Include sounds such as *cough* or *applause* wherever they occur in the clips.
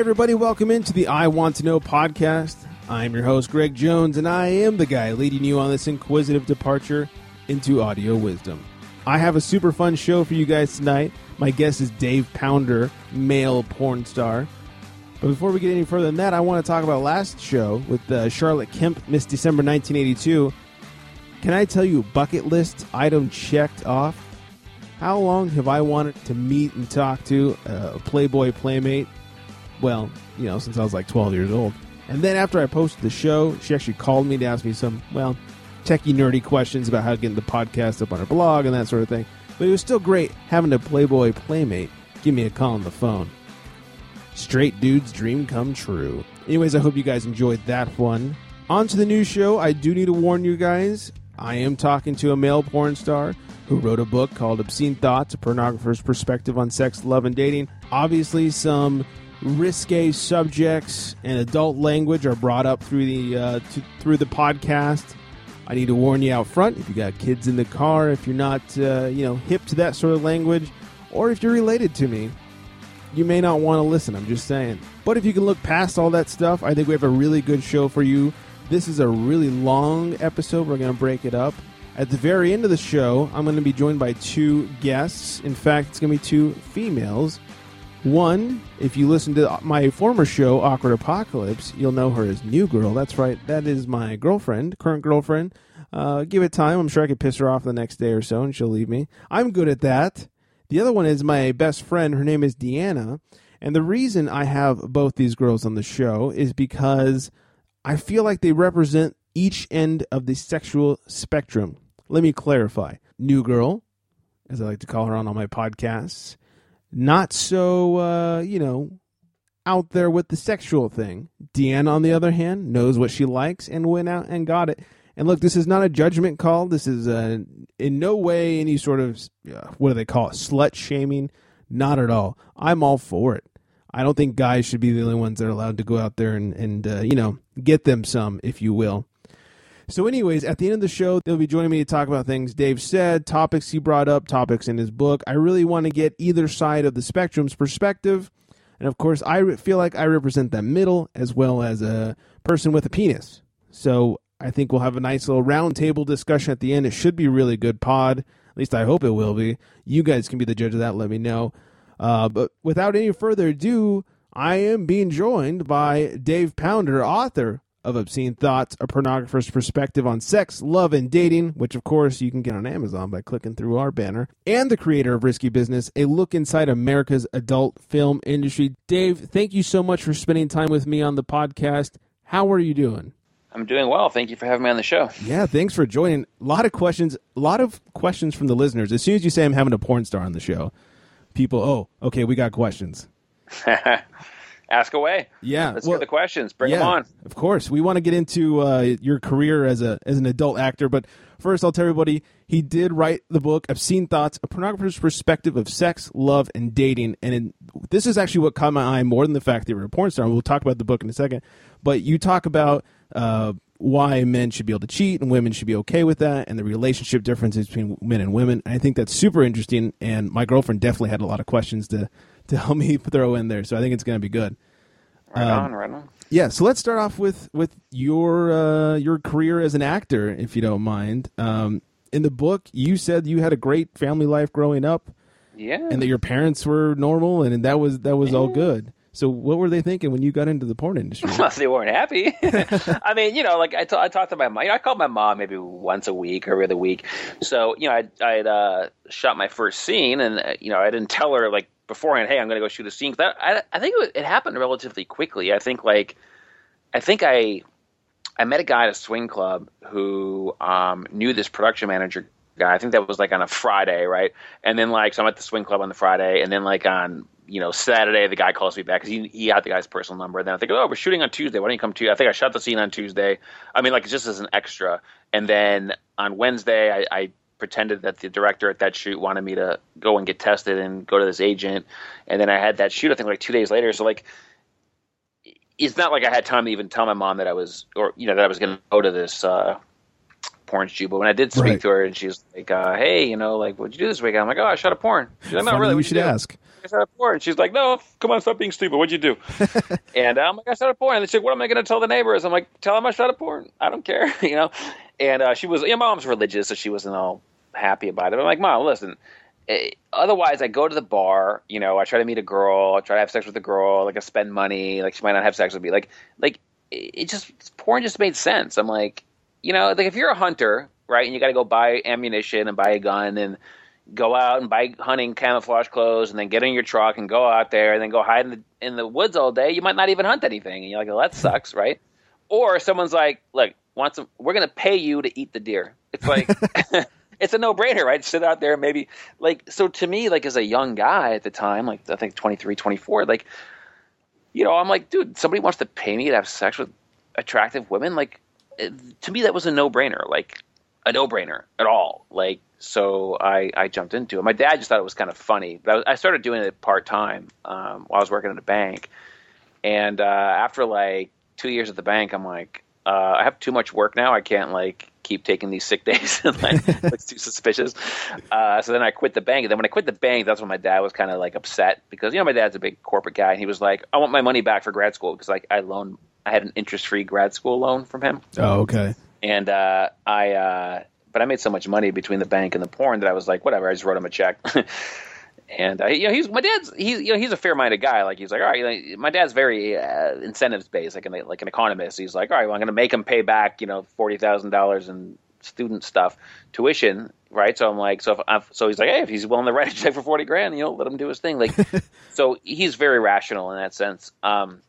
everybody, welcome into the I Want to Know podcast. I'm your host, Greg Jones, and I am the guy leading you on this inquisitive departure into audio wisdom. I have a super fun show for you guys tonight. My guest is Dave Pounder, male porn star. But before we get any further than that, I want to talk about last show with uh, Charlotte Kemp, Miss December 1982. Can I tell you, bucket list item checked off? How long have I wanted to meet and talk to a Playboy Playmate? Well, you know, since I was like 12 years old. And then after I posted the show, she actually called me to ask me some, well, techie nerdy questions about how to get the podcast up on her blog and that sort of thing. But it was still great having a Playboy Playmate give me a call on the phone. Straight dude's dream come true. Anyways, I hope you guys enjoyed that one. On to the new show. I do need to warn you guys. I am talking to a male porn star who wrote a book called Obscene Thoughts, a pornographer's perspective on sex, love, and dating. Obviously, some risque subjects and adult language are brought up through the uh, through the podcast. I need to warn you out front if you got kids in the car, if you're not uh, you know hip to that sort of language, or if you're related to me, you may not want to listen. I'm just saying. But if you can look past all that stuff, I think we have a really good show for you. This is a really long episode. We're going to break it up. At the very end of the show, I'm going to be joined by two guests. In fact, it's going to be two females. One, if you listen to my former show, Awkward Apocalypse, you'll know her as New Girl. That's right, that is my girlfriend, current girlfriend. Uh, give it time. I'm sure I could piss her off the next day or so and she'll leave me. I'm good at that. The other one is my best friend. Her name is Deanna. And the reason I have both these girls on the show is because I feel like they represent each end of the sexual spectrum. Let me clarify. New girl, as I like to call her on all my podcasts, not so, uh, you know, out there with the sexual thing. Deanna, on the other hand, knows what she likes and went out and got it. And look, this is not a judgment call. This is uh, in no way any sort of, uh, what do they call it, slut shaming. Not at all. I'm all for it. I don't think guys should be the only ones that are allowed to go out there and, and uh, you know, get them some, if you will. So, anyways, at the end of the show, they'll be joining me to talk about things Dave said, topics he brought up, topics in his book. I really want to get either side of the spectrum's perspective. And of course, I feel like I represent that middle as well as a person with a penis. So, I think we'll have a nice little roundtable discussion at the end. It should be really good pod. At least I hope it will be. You guys can be the judge of that. Let me know. Uh, but without any further ado, I am being joined by Dave Pounder, author of Obscene Thoughts, a pornographer's perspective on sex, love, and dating, which of course you can get on Amazon by clicking through our banner, and the creator of Risky Business, a look inside America's adult film industry. Dave, thank you so much for spending time with me on the podcast. How are you doing? I'm doing well. Thank you for having me on the show. Yeah, thanks for joining. A lot of questions, a lot of questions from the listeners. As soon as you say I'm having a porn star on the show, people, oh, okay, we got questions. *laughs* Ask away. Yeah, let's well, get the questions. Bring yeah, them on. Of course, we want to get into uh, your career as a as an adult actor, but first, I'll tell everybody he did write the book "Obscene Thoughts: A Pornographer's Perspective of Sex, Love, and Dating." And in, this is actually what caught my eye more than the fact that you're a porn star. We'll talk about the book in a second, but you talk about. Uh, why men should be able to cheat and women should be okay with that and the relationship differences between men and women. And I think that's super interesting. And my girlfriend definitely had a lot of questions to to help me *laughs* throw in there. So I think it's going to be good. Right um, on, right on. Yeah, so let's start off with with your uh, your career as an actor, if you don't mind. Um, in the book, you said you had a great family life growing up. Yeah, and that your parents were normal, and that was that was yeah. all good. So, what were they thinking when you got into the porn industry? *laughs* They weren't happy. *laughs* I mean, you know, like I, t- I talked to my mom. You know, I called my mom maybe once a week or every other week. So, you know, I I uh, shot my first scene, and uh, you know, I didn't tell her like beforehand, hey, I'm going to go shoot a scene. Cause I, I think it, it, happened relatively quickly. I think like, I think I, I met a guy at a swing club who um, knew this production manager guy. I think that was like on a Friday, right? And then like, so I'm at the swing club on the Friday, and then like on you know Saturday, the guy calls me back because he he had the guy's personal number. And then I think, oh, we're shooting on Tuesday. Why don't you come to? I think I shot the scene on Tuesday. I mean, like just as an extra. And then on Wednesday, I, I pretended that the director at that shoot wanted me to go and get tested and go to this agent. And then I had that shoot, I think like two days later. So like, it's not like I had time to even tell my mom that I was, or, you know, that I was going to go to this, uh, porn's Jew, but when I did speak Right. to her and she was like, uh, "Hey, you know, like, what'd you do this weekend?" I'm like, "Oh, I shot a porn." She's like, "No, Funny really, We should do?" ask. I shot a porn. She's like, "No, come on, stop being stupid. What'd you do?" *laughs* and I'm like, "I shot a porn." And she's like, "What am I going to tell the neighbors?" I'm like, "Tell them I shot a porn. I don't care," *laughs* you know. And uh, she was, yeah, mom's religious, so she wasn't all happy about it. But I'm like, "Mom, listen." eh, Otherwise, I go to the bar. You know, I try to meet a girl. I try to have sex with a girl. Like, I spend money. Like, she might not have sex with me. Like, like it it just porn just made sense. I'm like, you know, like if you're a hunter, right, and you got to go buy ammunition and buy a gun and go out and buy hunting camouflage clothes and then get in your truck and go out there and then go hide in the in the woods all day, you might not even hunt anything. And you're like, well, that sucks, right? Or someone's like, look, want some? We're gonna pay you to eat the deer. It's like. *laughs* *laughs* It's a no-brainer, right? Sit out there, maybe like so. To me, like as a young guy at the time, like I think 23, 24, like you know, I'm like, dude, somebody wants to pay me to have sex with attractive women. Like, to me, that was a no brainer, like a no brainer at all. Like, so I, I jumped into it. My dad just thought it was kind of funny. But I, I started doing it part time um, while I was working at a bank. And uh, after like two years at the bank, I'm like, uh, I have too much work now. I can't like keep taking these sick *laughs* days. and like, looks too suspicious. Uh, so then I quit the bank. And then when I quit the bank, that's when my dad was kind of like upset because you know my dad's a big corporate guy, and he was like, I want my money back for grad school because like I loaned, I had an interest free grad school loan from him Oh, okay. and uh, I uh, but I made so much money between the bank and the porn that I was like, whatever. I just wrote him a check. *laughs* and uh, you know, he's my dad's he's you know he's a fair minded guy. Like he's like, all right, like, my dad's very uh, incentives based, like an like an economist. He's like, all right, well, I'm going to make him pay back, you know, forty thousand dollars in student stuff, tuition. Right, so I'm like, so if i so he's like, hey, if he's willing to *laughs* write a check for forty grand, you know, let him do his thing. Like, *laughs* so he's very rational in that sense. Um,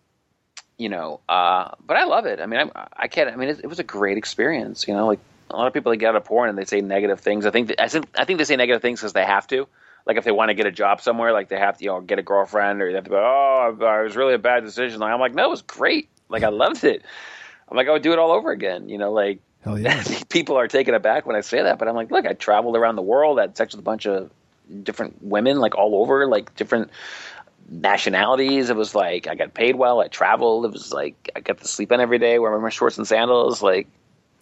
you know, uh, but I love it. I mean, I, I can't. I mean, it, it was a great experience. You know, like a lot of people that get out of porn and they say negative things. I think that, I think I think they say negative things because they have to. Like if they want to get a job somewhere, like they have to, you know, get a girlfriend or they have to go. Oh, it was really a bad decision. Like, I'm like, no, it was great. Like I loved it. I'm like, I would do it all over again. You know, like Hell yeah. *laughs* people are taken aback when I say that, but I'm like, look, I traveled around the world, I had sex with a bunch of different women, like all over, like different nationalities. It was like I got paid well. I traveled. It was like I got to sleep in every day, wear my shorts and sandals. Like,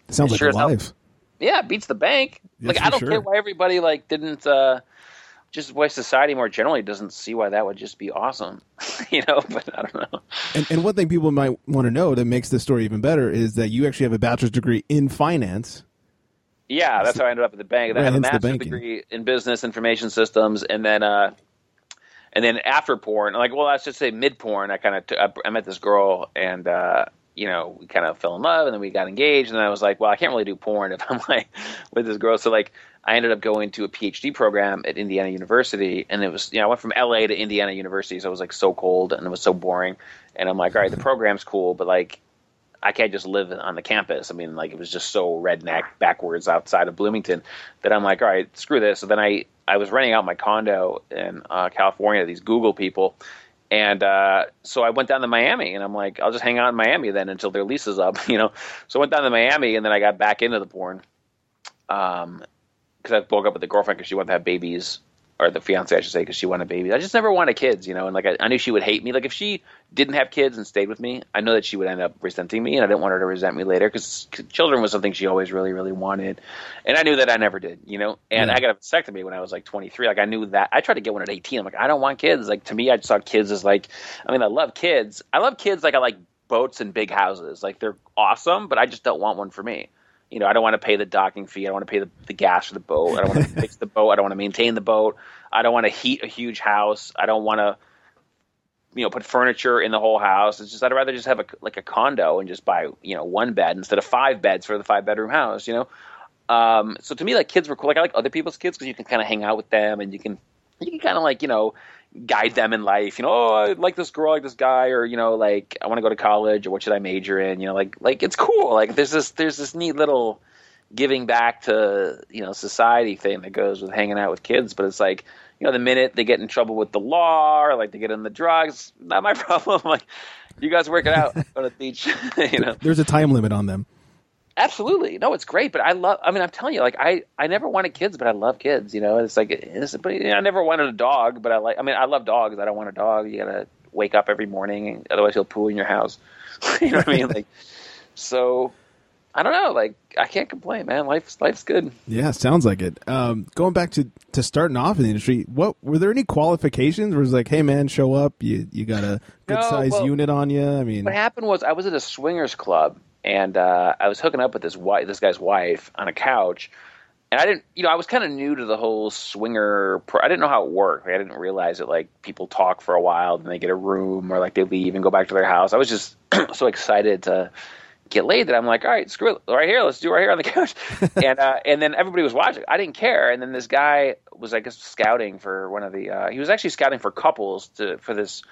it Sounds like Sure life. yeah, beats the bank. Yes, like I don't sure. care why everybody like didn't. uh just why society more generally doesn't see why that would just be awesome, *laughs* you know. But I don't know. And, and one thing people might want to know that makes this story even better is that you actually have a bachelor's degree in finance. Yeah, that's how I ended up at the bank. And I have a master's degree in business information systems, and then uh, and then after porn, like well, let's just say mid porn, I kind of t- I, I met this girl, and uh, you know we kind of fell in love, and then we got engaged, and I was like, well, I can't really do porn if *laughs* I'm like with this girl, so like I ended up going to a PhD program at Indiana University, and it was you know I went from LA to Indiana University, so it was like so cold and it was so boring, and I'm like, all right, the program's cool, but like I can't just live on the campus. I mean, like it was just so redneck backwards outside of Bloomington that I'm like, all right, screw this. So then I I was renting out my condo in uh, California to these Google people, and uh, so I went down to Miami, and I'm like, I'll just hang out in Miami then until their lease is up, *laughs* you know. So I went down to Miami, and then I got back into the porn, um, because I broke up with the girlfriend because she wanted to have babies, or the fiance, I should say, because she wanted babies. I just never wanted kids, you know, and like I, I knew she would hate me. Like if she didn't have kids and stayed with me, I know that she would end up resenting me, and I didn't want her to resent me later because children was something she always really, really wanted, and I knew that I never did, you know. And Yeah. I got a vasectomy when I was like 23. Like I knew that. I tried to get one at 18. I'm like, I don't want kids. Like to me, I just saw kids as like, I mean, I love kids. I love kids like I like boats and big houses. Like they're awesome, but I just don't want one for me. You know, I don't want to pay the docking fee. I don't want to pay the, the gas for the boat. I don't want to *laughs* fix the boat. I don't want to maintain the boat. I don't want to heat a huge house. I don't want to, you know, put furniture in the whole house. It's just I'd rather just have a like a condo and just buy you know one bed instead of five beds for the five bedroom house. You know, um, so to me like kids were cool. Like I like other people's kids because you can kind of hang out with them and you can you can kind of like you know guide them in life. You know, oh, I like this girl, I like this guy, or you know, like I want to go to college, or what should I major in? You know, like like it's cool. Like there's this there's this neat little giving back to you know society thing that goes with hanging out with kids. But it's like you know the minute they get in trouble with the law or like they get in the drugs, not my *laughs* problem. like you guys work it out on the beach. *laughs* you know. There's a time limit on them. Absolutely, no, it's great. But I love. I mean, I'm telling you, like I, I never wanted kids, but I love kids. You know, it's like, it's, but you know, I never wanted a dog, but I like. I mean, I love dogs. I don't want a dog. You gotta wake up every morning, otherwise he'll poo in your house. *laughs* you know what I mean? Like, so, I don't know. Like I can't complain, man. Life's life's good. Yeah, sounds like it. Um, going back to, to starting off in the industry, what were there any qualifications? Where it's like, hey man, show up. You you got a good No, size well, unit on you. I mean, What happened was I was at a swingers club and uh, I was hooking up with this wife, this guy's wife on a couch. And I didn't, you know, I was kind of new to the whole swinger. Pro- I didn't know how it worked. I didn't realize that like people talk for a while, then they get a room, or like they leave and go back to their house. I was just *clears throat* so excited to get laid that I'm like, all right, screw it, right here, let's do it right here on the *laughs* couch. *laughs* and uh, and then everybody was watching. I didn't care. And then this guy was, I guess, scouting for one of the. Uh, he was actually scouting for couples to for this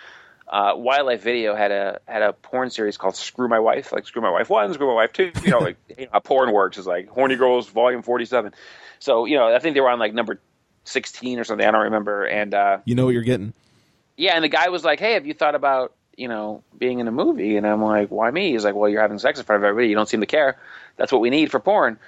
uh, Wildlife Video had a had a porn series called Screw My Wife, like Screw My Wife One, Screw My Wife Two. You know, like you know, a porn works is like Horny Girls Volume Forty Seven. So you know, I think they were on like number sixteen or something. I don't remember. And uh, you know what you're getting. yeah, and the guy was like, "Hey, have you thought about you know being in a movie?" And I'm like, "Why me?" He's like, "Well, you're having sex in front of everybody. You don't seem to care. That's what we need for porn."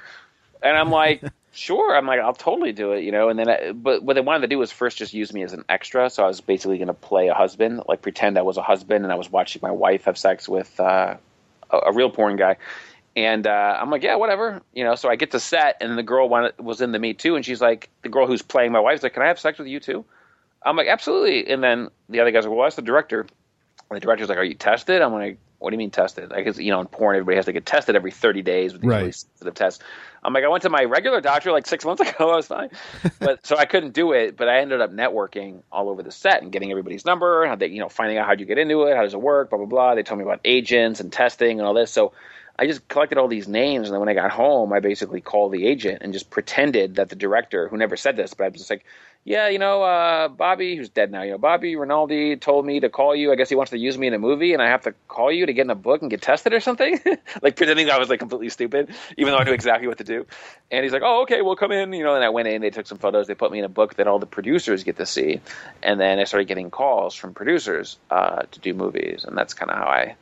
And I'm like, *laughs* "Sure." I'm like, "I'll totally do it," you know. And then, I, but what they wanted to do was first just use me as an extra. So I was basically going to play a husband, like pretend I was a husband, and I was watching my wife have sex with uh, a, a real porn guy. And uh, I'm like, yeah, whatever, you know. So I get to set, and the girl wanted, was the me too, and she's like, the girl who's playing my wife's like, "Can I have sex with you too?" I'm like, absolutely. And then the other guy's like, well, that's the director. And the director's like, are you tested? I'm like, what do you mean tested? Like, 'cause, you know, in porn, everybody has to get tested every 30 days with these Right. really sensitive tests. I'm like, I went to my regular doctor like six months *laughs* ago. I was fine. but so I couldn't do it. But I ended up networking all over the set and getting everybody's number, how they, you know, finding out how do you get into it, how does it work, blah, blah, blah. They told me about agents and testing and all this. So I just collected all these names, and then when I got home, I basically called the agent and just pretended that the director, who never said this, but I was just like, "Yeah, you know, uh, Bobby, who's dead now, you know, Bobby Rinaldi told me to call you. I guess he wants to use me in a movie, and I have to call you to get in a book and get tested or something." *laughs* like pretending I was like completely stupid, even though I knew exactly what to do. And he's like, "Oh, okay, we'll come in," you know. And I went in, they took some photos, they put me in a book that all the producers get to see, and then I started getting calls from producers uh, to do movies, and that's kind of how I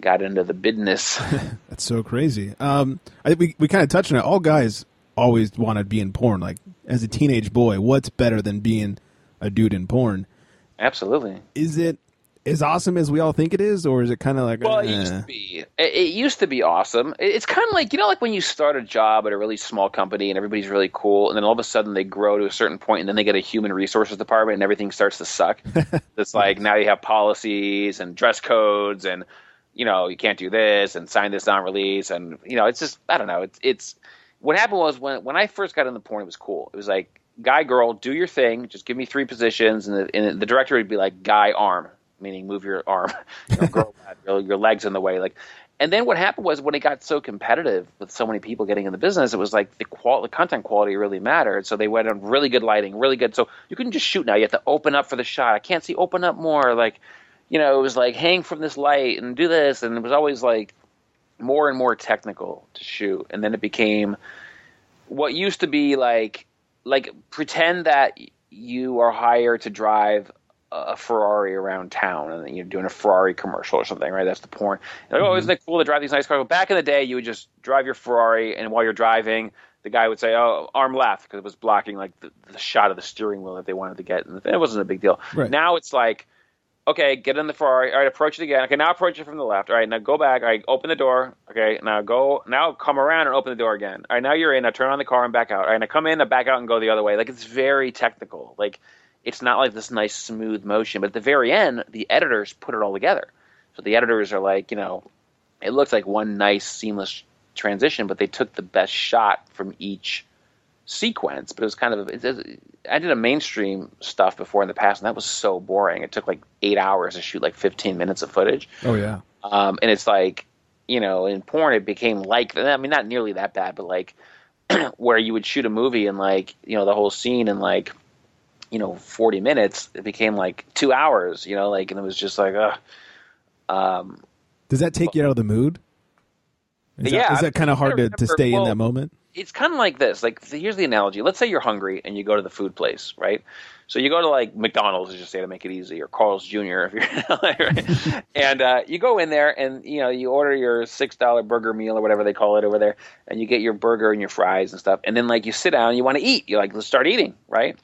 got into the business. *laughs* That's so crazy. Um, I we we kind of touched on it. All guys always want to be in porn. Like as a teenage boy, what's better than being a dude in porn? Absolutely. Is it as awesome as we all think it is, or is it kind of like? Well, it eh? used to be. It, it used to be awesome. It- It's kind of like you know, like when you start a job at a really small company and everybody's really cool, and then all of a sudden they grow to a certain point, and then they get a human resources department, and everything starts to suck. *laughs* it's like now you have policies and dress codes, and you know you can't do this and sign this on release, and you know it's just I don't know. It's it's what happened was when when I first got in the porn, it was cool. It was like guy girl, do your thing, just give me three positions, and the, and the director would be like guy arm, meaning move your arm, *laughs* you know, girl, *laughs* your, legs in the way, like. And then what happened was when it got so competitive with so many people getting in the business, it was like the qual the content quality really mattered. So they went on really good lighting, really good. So you couldn't just shoot now; you have to open up for the shot. I can't see open up more, like you know, it was like hang from this light and do this, and it was always like more and more technical to shoot. And then it became what used to be like like pretend that you are hired to drive a Ferrari around town and then you're doing a Ferrari commercial or something, right? That's the porn. Like, oh, isn't mm-hmm. it cool to drive these nice cars? Well, back in the day, you would just drive your Ferrari, and while you're driving, the guy would say, "Oh, arm left," because it was blocking like the, the shot of the steering wheel that they wanted to get, and it wasn't a big deal. Right. Now it's like, okay, get in the Ferrari. All right, approach it again. Okay, now approach it from the left. All right, now go back. All right, open the door. Okay, now go. Now come around and open the door again. All right, now you're in. Now turn on the car and back out. All right, now come in, now back out and go the other way. Like it's very technical. Like it's not like this nice smooth motion. But at the very end, the editors put it all together. So the editors are like, you know, it looks like one nice seamless transition, but they took the best shot from each sequence. But it was kind of it, it, I did a mainstream stuff before in the past, and that was so boring. It took like eight hours to shoot like 15 minutes of footage. Oh yeah. Um, and it's like, you know, in porn, it became like, I mean, not nearly that bad, but like *clears throat* where you would shoot a movie and like, you know, the whole scene in like, you know, 40 minutes, it became like two hours, you know, like, and it was just like, uh, um, Does that take you out of the mood? Is Yeah, that, is that kind of hard to, to stay in that moment? It's kind of like this. Like, here's the analogy. Let's say you're hungry and you go to the food place, right? So you go to like McDonald's, just say to make it easy, or Carl's Jr. if you're *laughs* in LA, right? *laughs* and uh, you go in there and you know you order your six dollar burger meal or whatever they call it over there, and you get your burger and your fries and stuff, and then like you sit down, and you want to eat, you're like, let's start eating, right?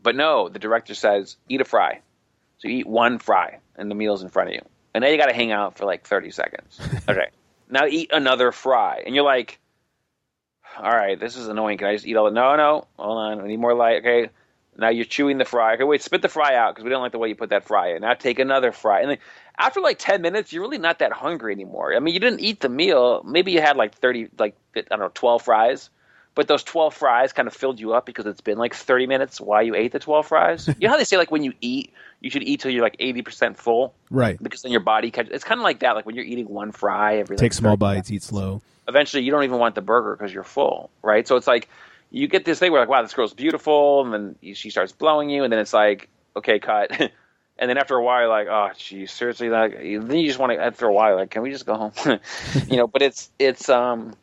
But no, the director says eat a fry, so you eat one fry, and the meal's in front of you, and now you got to hang out for like thirty seconds. *laughs* Okay, Now eat another fry, and you're like, all right, this is annoying. Can I just eat all? The-? No, no, hold on. I need more light. Okay, now you're chewing the fry. Okay, wait, spit the fry out because we don't like the way you put that fry in. Now take another fry, and then after like ten minutes, you're really not that hungry anymore. I mean, you didn't eat the meal. Maybe you had like thirty, like I don't know, twelve fries. But those twelve fries kind of filled you up because it's been like thirty minutes while you ate the twelve fries. *laughs* you know how they say like when you eat, you should eat till you're like eighty percent full, Right. because then your body catches. It's kind of like that. Like when you're eating one fry every like, Take small 30 bites, eat slow. Eventually you don't even want the burger because you're full, right? So it's like you get this thing where like, wow, this girl's beautiful, and then she starts blowing you, and then it's like, okay, cut. *laughs* and then after a while, like, oh, geez, seriously, like, then you just want to. After a while, like, can we just go home? *laughs* you know, but it's it's um,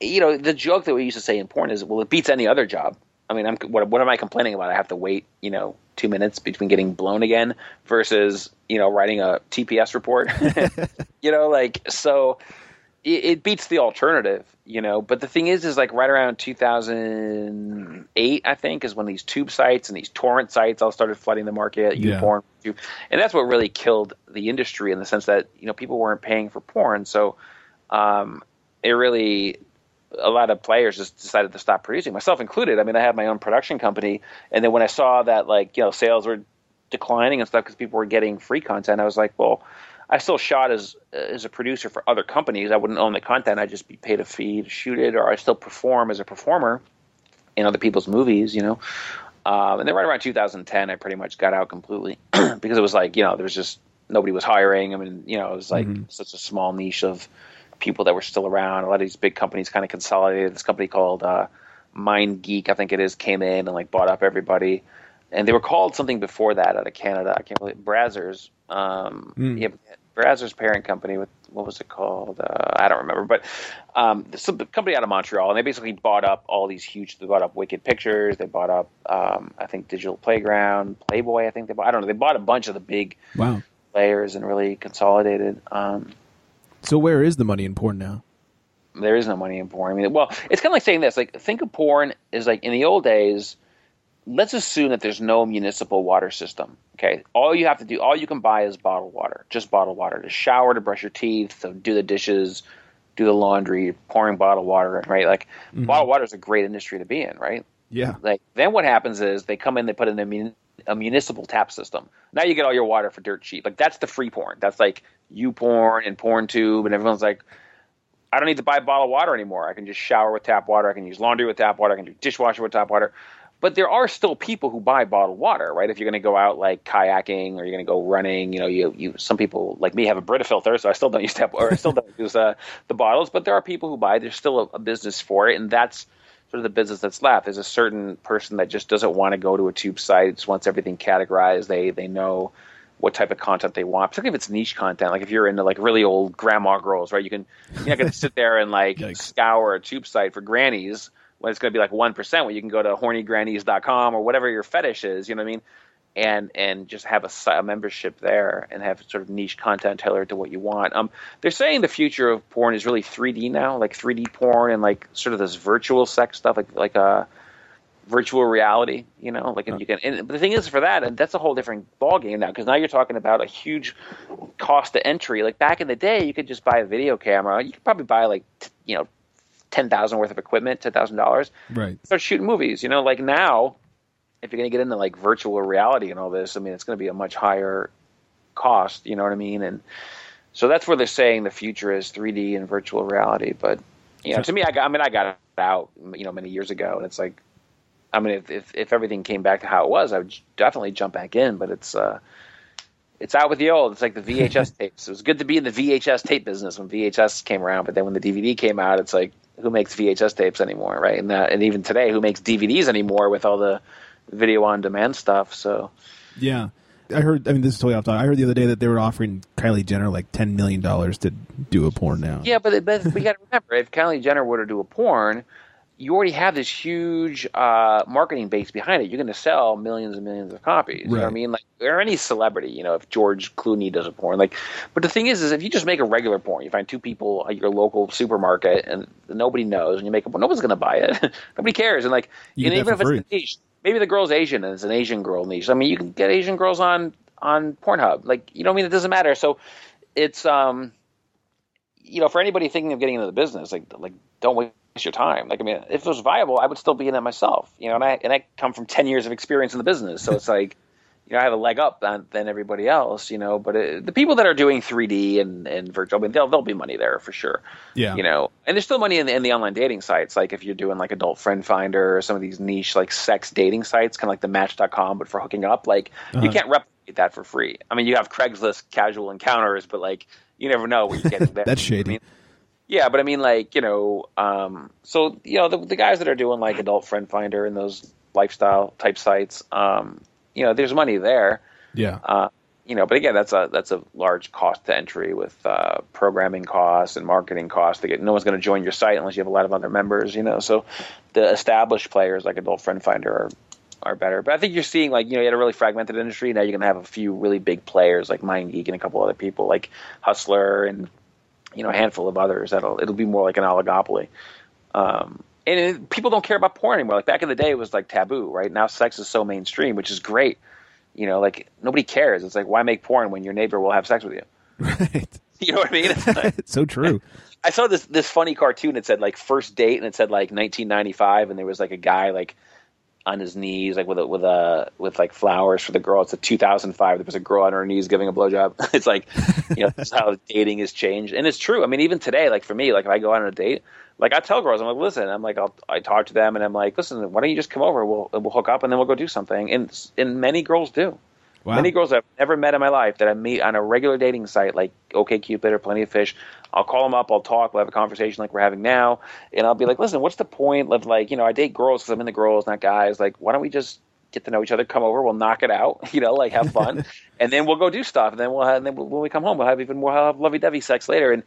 you know, the joke that we used to say in porn is, well, it beats any other job. I mean, I'm what what am I complaining about? I have to wait, you know, two minutes between getting blown again versus you know writing a TPS report. *laughs* you know, like so it, it beats the alternative, you know. But the thing is, is like right around 2008, I think, is when these tube sites and these torrent sites all started flooding the market. Yeah. Tube, and that's what really killed the industry in the sense that you know people weren't paying for porn, so um, it really a lot of players just decided to stop producing, myself included. I mean, I had my own production company, and then when I saw that like you know sales were declining and stuff because people were getting free content, I was like, well, I still shot as as a producer for other companies. I wouldn't own the content; I'd just be paid a fee to shoot it, or I still perform as a performer in other people's movies, you know. Um, and then right around 2010, I pretty much got out completely *clears throat* because it was like you know there was just nobody was hiring. I mean, you know, it was like such a small niche of people that were still around. A lot of these big companies kind of consolidated. This company called uh, MindGeek, I think it is, came in and like bought up everybody. And they were called something before that out of Canada. I can't believe Brazzers. Um, Mm. yeah, Brazzers parent company with what was it called? Uh, I don't remember, but um, some company out of Montreal, and they basically bought up all these huge. They bought up Wicked Pictures. They bought up, um, I think, Digital Playground, Playboy. I think they bought. I don't know. They bought a bunch of the big Wow. players and really consolidated. Um, So where is the money in porn now? there is no money in porn. I mean, well, it's kind of like saying this. Like, think of porn as like in the old days. Let's assume that there's no municipal water system. Okay, all you have to do, all you can buy is bottled water, just bottled water to shower, to brush your teeth, to do the dishes, do the laundry, pouring bottled water, right? Like, mm-hmm. bottled water is a great industry to be in, right? Yeah. Like, then what happens is they come in, they put in a, mun- a municipal tap system. Now you get all your water for dirt cheap. Like, that's the free porn. That's like YouPorn and PornTube, and everyone's like, I don't need to buy bottled water anymore. I can just shower with tap water. I can use laundry with tap water. I can do dishwasher with tap water. But there are still people who buy bottled water, right? If you're going to go out like kayaking or you're going to go running, you know, you you some people like me have a Brita filter, so I still don't *laughs* use tap or I still don't use uh, the bottles. But there are people who buy. There's still a, a business for it, and that's sort of the business that's left. There's a certain person that just doesn't want to go to a tube site. Just wants everything categorized. They they know what type of content they want, particularly if it's niche content. Like if you're into like really old grandma girls, right? You can you're not going *laughs* to sit there and like Yikes. scour a tube site for grannies when it's going to be like one percent. When you can go to hornygrannies.com or whatever your fetish is, you know what I mean? And and just have a, a membership there and have sort of niche content tailored to what you want. Um, they're saying the future of porn is really 3D now, like 3D porn and like sort of this virtual sex stuff, like like uh, virtual reality. You know, like if you can. And but the thing is, for that, and that's a whole different ballgame now because now you're talking about a huge cost to entry. Like back in the day, you could just buy a video camera. You could probably buy like t- you know ten thousand worth of equipment, ten thousand dollars, Right. start shooting movies. You know, like now, if you're going to get into like virtual reality and all this, I mean, it's going to be a much higher cost. You know what I mean? And so that's where they're saying the future is 3D and virtual reality. But you know, to me, I got, I mean, I got it out, you know, many years ago, and it's like, I mean, if if, if everything came back to how it was, I would definitely jump back in. But it's uh, it's out with the old. It's like the *laughs* VHS tapes. It was good to be in the VHS tape business when VHS came around, but then when the DVD came out, it's like who makes VHS tapes anymore, right? And that, and even today, who makes DVDs anymore with all the video on demand stuff? So Yeah. I heard. I mean, this is totally off topic. I heard the other day that they were offering Kylie Jenner like ten million dollars to do a porn now. yeah, but, but we got to *laughs* remember if Kylie Jenner were to do a porn. You already have this huge uh, marketing base behind it. You're going to sell millions and millions of copies. You know what I mean? Like, or any celebrity. You know, if George Clooney does a porn, like. But the thing is, is if you just make a regular porn, you find two people at your local supermarket and nobody knows, and you make a porn, nobody's going to buy it. *laughs* nobody cares, and like, You and even if for it's a niche, maybe the girl's Asian and it's an Asian girl niche. I mean, you can get Asian girls on on Pornhub. Like, you know, what I mean, it doesn't matter. So, it's um, you know, for anybody thinking of getting into the business, like like don't waste your time. Like I mean, if it was viable, I would still be in it myself. You know, and I and I come from ten years of experience in the business, so it's *laughs* like you know, I have a leg up than, than everybody else, you know, but it, the people that are doing 3D and, and virtual, I mean, there'll, there'll be money there for sure. Yeah. You know, and there's still money in the, in the online dating sites. Like if you're doing like adult friend finder or some of these niche like sex dating sites, kind of like the match.com, but for hooking up, like uh-huh. you can't replicate that for free. I mean, you have Craigslist casual encounters, but like you never know what you're getting *laughs* there. That's shady. I mean, yeah, but I mean, like you know, um, so you know, the, the guys that are doing like adult friend finder and those lifestyle type sites, um, you know, there's money there. Yeah. Uh, you know, but again, that's a that's a large cost to entry with uh, programming costs and marketing costs. To get, no one's going to join your site unless you have a lot of other members. You know, so the established players like Adult Friend Finder are are better. But I think you're seeing like you know you had a really fragmented industry. Now you're going to have a few really big players like MindGeek and a couple other people like Hustler and you know a handful of others. That'll it'll be more like an oligopoly. Um, and it, people don't care about porn anymore. Like back in the day, it was like taboo. Right now, sex is so mainstream, which is great you know, like nobody cares. It's like why make porn when your neighbor will have sex with you? Right. *laughs* You know what I mean? It's, like, *laughs* so true. *laughs* I saw this this funny cartoon. It said like first date, and it said like 1995, and there was like a guy like on his knees, like with a with a with like flowers for the girl. It's a 2005. There was a girl on her knees giving a blowjob. *laughs* it's like, you know, this is how *laughs* dating has changed, and it's true. I mean, even today, like for me, like if I go on a date, like I tell girls, I'm like, listen, I'm like, I'll, I talk to them, and I'm like, listen, why don't you just come over? We'll we'll hook up, and then we'll go do something. And and many girls do. Wow. Many girls I've never met in my life that I meet on a regular dating site like OkCupid or Plenty of Fish. I'll call them up, I'll talk, we'll have a conversation like we're having now, and I'll be like, listen, what's the point of like, you know, I date girls because I'm into girls, not guys. Like, why don't we just get to know each other, come over, we'll knock it out, *laughs* you know, like have fun, *laughs* and then we'll go do stuff, and then we'll have, and then when we come home, we'll have even more have lovey-dovey sex later, and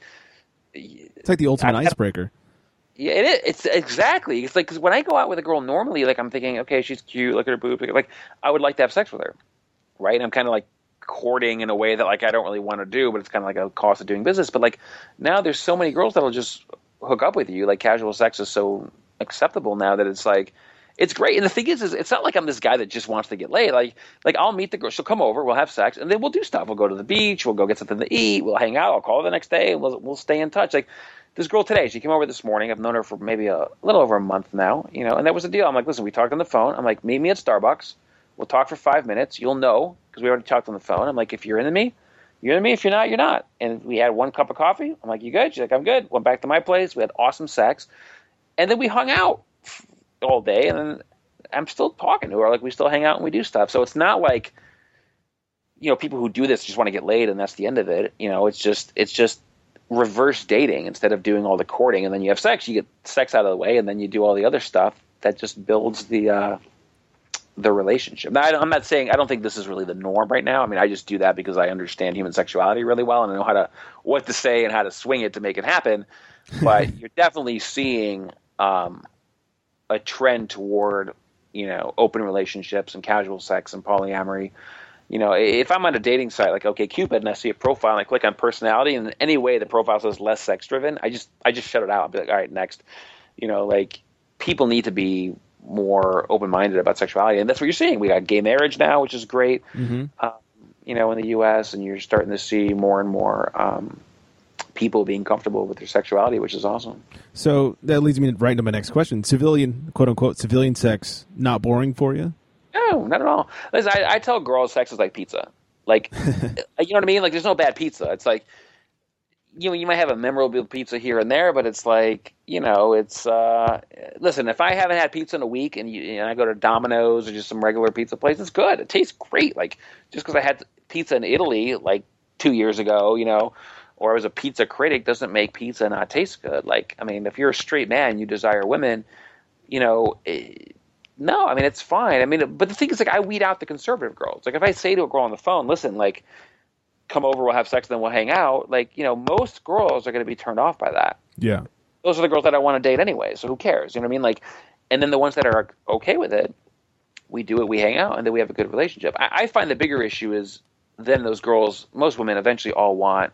it's like the ultimate I, icebreaker. Yeah, it is. It's exactly. It's like cause when I go out with a girl normally, like I'm thinking, okay, she's cute, look at her boobs, like I would like to have sex with her right? And I'm kind of like courting in a way that like I don't really want to do, but it's kind of like a cost of doing business. But like now, there's so many girls that'll just hook up with you. Like casual sex is so acceptable now that it's like it's great. And the thing is, is it's not like I'm this guy that just wants to get laid. Like, like I'll meet the girl. She'll come over. We'll have sex, and then we'll do stuff. We'll go to the beach. We'll go get something to eat. We'll hang out. I'll call her the next day, and we'll we'll stay in touch. Like this girl today, she came over this morning. I've known her for maybe a, little over a month now. You know, and that was the deal. I'm like, listen, we talked on the phone. I'm like, meet me at Starbucks. We'll talk for five minutes. You'll know because we already talked on the phone. I'm like, if you're into me, you're into me. If you're not, you're not. And we had one cup of coffee. I'm like, you good? She's like, I'm good. Went back to my place. We had awesome sex, and then we hung out all day. And then I'm still talking to her. Like we still hang out and we do stuff. So it's not like you know people who do this just want to get laid and that's the end of it. You know, it's just it's just reverse dating instead of doing all the courting and then you have sex. You get sex out of the way and then you do all the other stuff that just builds the uh, the relationship. Now, I'm not saying I don't think this is really the norm right now. I mean, I just do that because I understand human sexuality really well and I know how to what to say and how to swing it to make it happen. *laughs* But you're definitely seeing um, a trend toward you know open relationships and casual sex and polyamory. You know, if I'm on a dating site like OkCupid and I see a profile and I click on personality and in any way the profile says less sex driven, I just I just shut it out. I'll be like, all right, next. You know, like people need to be more open minded about sexuality, and that's what you're seeing. We got gay marriage now, which is great. Mm-hmm. Um, you know, in the U.S., and you're starting to see more and more um, people being comfortable with their sexuality, which is awesome. So that leads me right into my next question: civilian, quote unquote, civilian sex, not boring for you? No, not at all. Listen, I, I tell girls sex is like pizza. Like, *laughs* you know what I mean? Like, there's no bad pizza. It's like you know, you might have a memorable pizza here and there, but it's like, you know, it's uh listen, if I haven't had pizza in a week and, you, and I go to Domino's or just some regular pizza place, it's good. It tastes great. Like just because I had pizza in Italy like 2 years ago, you know, or I was a pizza critic doesn't make pizza not taste good. Like, I mean, if you're a straight man, you desire women, you know, it, eh, no, I mean it's fine. I mean, but the thing is, like, I weed out the conservative girls. Like, if I say to a girl on the phone, "Listen, like, come over, we'll have sex, then we'll hang out. Like, you know, most girls are going to be turned off by that. Yeah. Those are the girls that I want to date anyway. So who cares? You know what I mean? Like, and then the ones that are okay with it, we do it, we hang out, and then we have a good relationship. I, I find the bigger issue is then those girls, most women eventually all want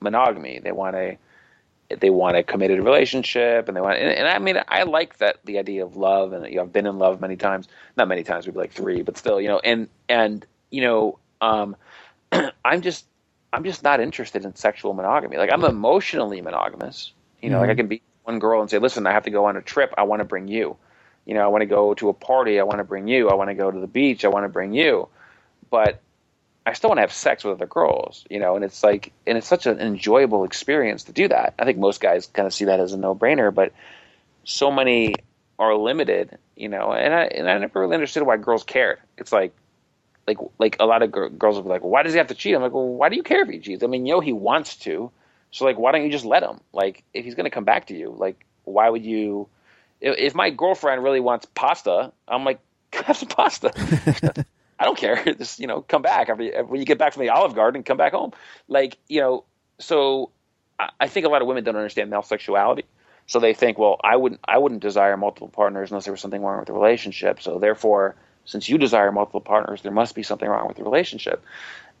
monogamy. They want a, they want a committed relationship, and they want. And, and I mean, I like that the idea of love, and you know, I've been in love many times. Not many times, maybe like three, but still, you know, and and you know, um, *clears throat* I'm just I'm just not interested in sexual monogamy. Like I'm emotionally monogamous. You know, mm-hmm. like I mm-hmm. can be one girl and say, "Listen, I have to go on a trip. I want to bring you." You know, I want to go to a party. I want to bring you. I want to go to the beach. I want to bring you. But I still want to have sex with other girls, you know, and it's like, and it's such an enjoyable experience to do that. I think most guys kind of see that as a no brainer, but so many are limited, you know, and I, and I never really understood why girls cared. It's like, like, like a lot of gr- girls will be like, well, why does he have to cheat? I'm like, well, why do you care if he cheats? I mean, you know, he wants to. So like, why don't you just let him? Like, if he's going to come back to you, like, why would you, if, if my girlfriend really wants pasta, I'm like, *laughs* have some pasta. *laughs* I don't care. *laughs* Just you know, come back after you, when you get back from the Olive Garden, come back home. Like you know, so I think a lot of women don't understand male sexuality. So they think, well, I wouldn't, I wouldn't desire multiple partners unless there was something wrong with the relationship. So therefore, since you desire multiple partners, there must be something wrong with the relationship.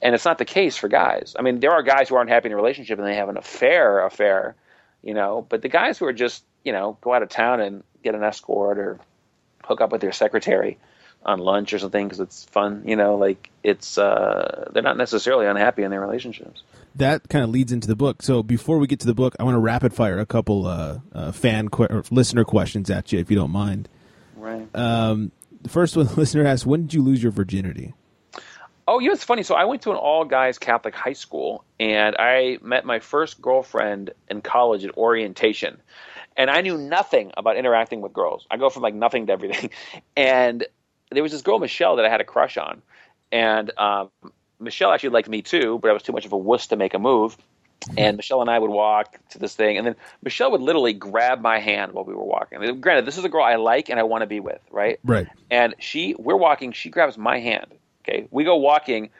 And it's not the case for guys. I mean, there are guys who aren't happy in a relationship and they have an affair, affair, you know. But the guys who are just, you know, go out of town and get an escort or hook up with their secretary, on lunch or something because it's fun. You know, like it's uh, they're not necessarily unhappy in their relationships. That kind of leads into the book. So before we get to the book, I want to rapid fire a couple uh, uh, fan que- or listener questions at you, if you don't mind. Right. Um, the first one, *laughs* the listener asks, "When did you lose your virginity?" Oh, you know, it's funny. So I went to an all guys Catholic high school, and I met my first girlfriend in college at orientation. And I knew nothing about interacting with girls. I go from like nothing to everything. *laughs* And there was this girl Michelle that I had a crush on, and um, Michelle actually liked me too, but I was too much of a wuss to make a move. And Michelle and I would walk to this thing, and then Michelle would literally grab my hand while we were walking. I mean, granted, this is a girl I like and I want to be with, right? Right. And she, we're walking. She grabs my hand. Okay, we go walking.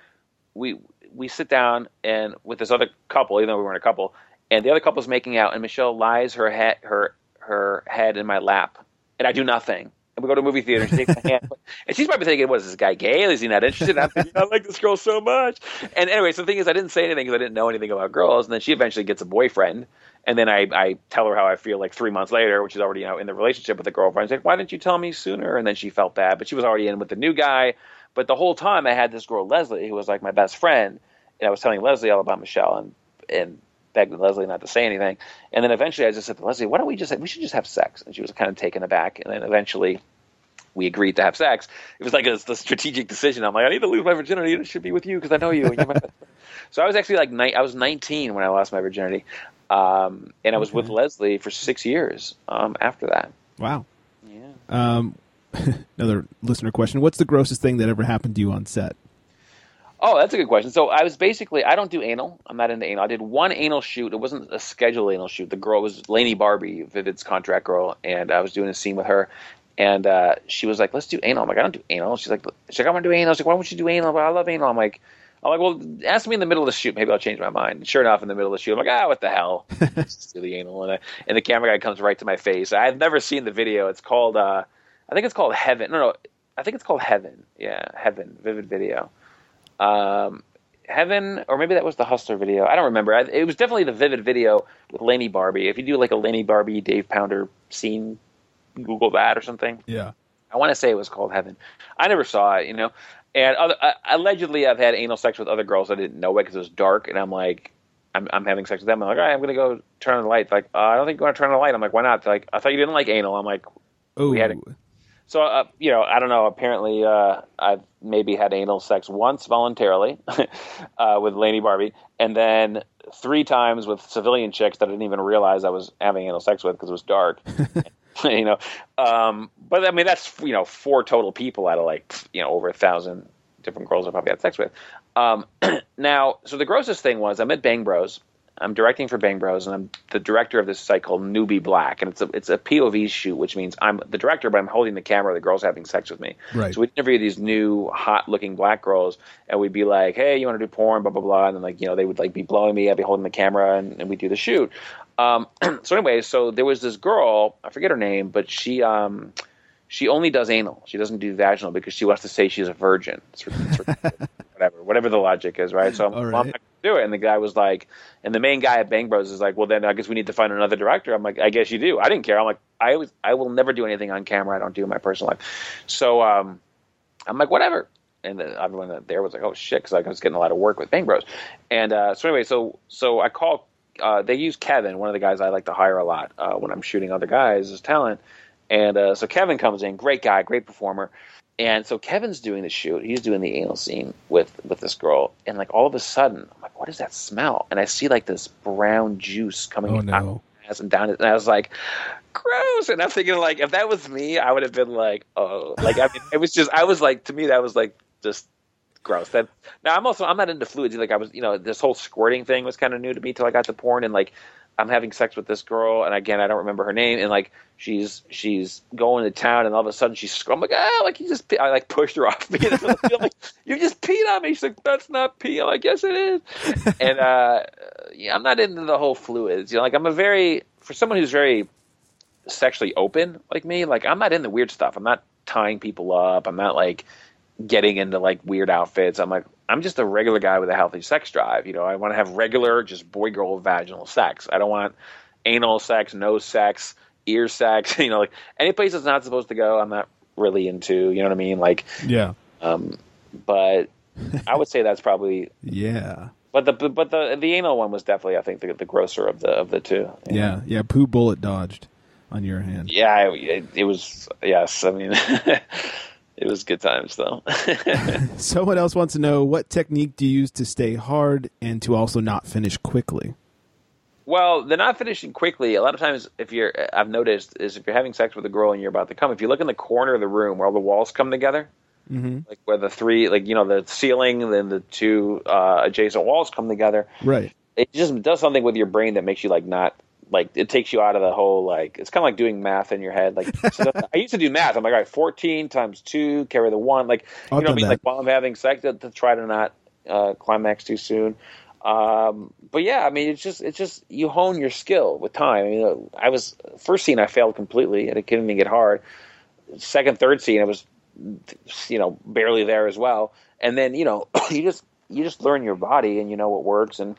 We we sit down and with this other couple, even though we weren't a couple, and the other couple's making out, and Michelle lies her head her her head in my lap, and I do nothing and we go to a movie theater. And she takes my hand, *laughs* and she's probably thinking, "What is this guy gay? Is he not interested?" I'm thinking, "I like this girl so much." And anyway, so the thing is, I didn't say anything because I didn't know anything about girls. And then she eventually gets a boyfriend, and then I, I tell her how I feel like three months later, which is already you know in the relationship with the girlfriend. She's like, "Why didn't you tell me sooner?" And then she felt bad, but she was already in with the new guy. But the whole time, I had this girl Leslie, who was like my best friend, and I was telling Leslie all about Michelle and and begged Leslie not to say anything. And then eventually, I just said to Leslie, "Why don't we just say, we should just have sex?" And she was kind of taken aback. And then eventually we agreed to have sex. It was like a, a strategic decision. I'm like, I need to lose my virginity. It should be with you because I know you. And you're *laughs* so I was actually like, ni- I was 19 when I lost my virginity, um, and I was okay. with Leslie for six years um, after that. Wow. Yeah. Um, *laughs* another listener question: What's the grossest thing that ever happened to you on set? Oh, that's a good question. So I was basically I don't do anal. I'm not into anal. I did one anal shoot. It wasn't a scheduled anal shoot. The girl was Lanny Barby, Vivid's contract girl, and I was doing a scene with her. And uh, she was like, "Let's do anal." I'm like, "I don't do anal." She's like, "She's like, I want to do anal." She's like, "Why won't you do anal?" I love anal. I'm like, "I'm like, well, ask me in the middle of the shoot. Maybe I'll change my mind." And sure enough, in the middle of the shoot, I'm like, "Ah, what the hell?" Just do the anal, and, I, and the camera guy comes right to my face. I've never seen the video. It's called, uh, I think it's called Heaven. No, no, I think it's called Heaven. Yeah, Heaven. Vivid video. Um, Heaven, or maybe that was the Hustler video. I don't remember. It was definitely the Vivid video with Lanny Barby. If you do like a Lanny Barby Dave Pounder scene, Google that or something. Yeah. I want to say it was called Heaven. I never saw it, you know. And other, uh, allegedly, I've had anal sex with other girls. I didn't know it because it was dark, and I'm like, I'm, I'm having sex with them. I'm like, all right, I'm gonna go turn on the light. like, uh, I don't think you want to turn on the light. I'm like, why not? They're like, I thought you didn't like anal. I'm like, oh, we had it. So, uh, you know, I don't know. Apparently, uh, I've maybe had anal sex once voluntarily *laughs* uh, with Lanny Barby, and then three times with civilian chicks that I didn't even realize I was having anal sex with because it was dark. *laughs* *laughs* you know. Um, but I mean, that's you know four total people out of like you know over a thousand different girls I've probably had sex with. Um, *clears throat* now, so the grossest thing was I'm at Bang Bros. I'm directing for Bang Bros, and I'm the director of this site called Newbie Black, and it's a it's a POV shoot, which means I'm the director, but I'm holding the camera. The girls having sex with me. Right. So we interview these new hot looking black girls, and we'd be like, "Hey, you want to do porn?" Blah blah blah, and then like you know they would like be blowing me. I'd be holding the camera, and, and we do the shoot. Um, *clears throat* so anyway, so there was this girl, I forget her name, but she um, she only does anal. She doesn't do vaginal because she wants to say she's a virgin. *laughs* whatever, whatever the logic is, right? So I'm, right. well, I'm not do it. And the guy was like, and the main guy at Bang Bros is like, well, then I guess we need to find another director. I'm like, I guess you do. I didn't care. I'm like, I was, I will never do anything on camera. I don't do in my personal life. So um, I'm like, whatever. and then everyone there was like, "Oh shit!" Because I was getting a lot of work with Bang Bros. And uh, so anyway, so so I call. Uh, they use Kevin, one of the guys I like to hire a lot uh, when I'm shooting other guys as talent. And uh, so Kevin comes in, great guy, great performer. And so Kevin's doing the shoot. He's doing the anal scene with with this girl, and like all of a sudden, I'm like, "What is that smell?" And I see like this brown juice coming Oh, out no. ass and down it, and I was like, "Gross!" And I'm thinking like, if that was me, I would have been like, "Oh," like I mean, it was just, I was like, to me, that was like just gross. That now I'm also I'm not into fluids. Like I was, you know, this whole squirting thing was kind of new to me till I got to porn, and like I'm having sex with this girl, and again, I don't remember her name, and like she's she's going to town, and all of a sudden she's I'm like ah, like you just. I like pushed her *laughs* off me, I'm like you just peed on me. She's like that's not pee. I'm like yes it is, and uh, yeah, I'm not into the whole fluids. You know, like I'm a very for someone who's very sexually open like me, like I'm not into weird stuff. I'm not tying people up. I'm not like getting into like weird outfits. I'm like I'm just a regular guy with a healthy sex drive. You know, I want to have regular, just boy girl vaginal sex. I don't want anal sex, no sex, ear sex. *laughs* You know, like any place that's not supposed to go, I'm not really into. You know what I mean? Like, Yeah. um, but I would say that's probably. *laughs* Yeah. But the but the the anal one was definitely I think the the grosser of the of the two. Yeah. Yeah. Poo bullet dodged on your hand. Yeah, it, it was. Yes, I mean, *laughs* it was good times though. *laughs* Someone else wants to know what technique do you use to stay hard and to also not finish quickly? well, they're not finishing quickly. A lot of times, if you're, I've noticed is if you're having sex with a girl and you're about to come, if you look in the corner of the room where all the walls come together, Mm-hmm. like where the three, like you know, the ceiling, and then the two uh, adjacent walls come together, Right. it just does something with your brain that makes you like not like it takes you out of the whole like it's kind of like doing math in your head like *laughs* so i used to do math. I'm like all right 14 times 2 carry the 1 like I've you know what i mean? that. like while i'm having sex to, to try to not uh climax too soon. Um but yeah i mean it's just it's just you hone your skill with time. I mean i was first scene i failed completely and it couldn't even get hard. Second third scene it was you know barely there as well. And then you know *clears throat* you just you just learn your body and you know what works and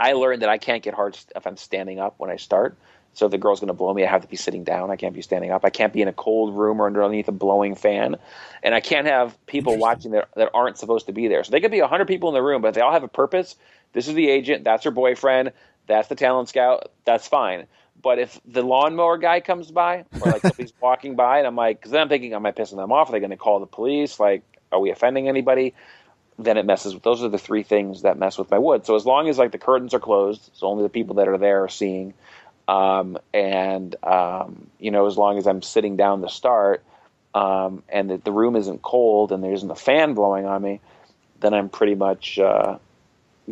I learned that I can't get hard if I'm standing up when I start. So if the girl's going to blow me, I have to be sitting down. I can't be standing up. I can't be in a cold room or underneath a blowing fan, and I can't have people watching that that aren't supposed to be there. So they could be hundred people in the room, but if they all have a purpose. This is the agent. That's her boyfriend. That's the talent scout. That's fine. But if the lawnmower guy comes by, or like *laughs* somebody's walking by, and I'm like, because then I'm thinking, am I pissing them off? Are they going to call the police? Like, are we offending anybody? Then it messes with those are the three things that mess with my wood. So as long as like the curtains are closed, so only the people that are there are seeing, um, and um, you know as long as I'm sitting down to start, um, and the, the room isn't cold and there isn't a fan blowing on me, then I'm pretty much uh,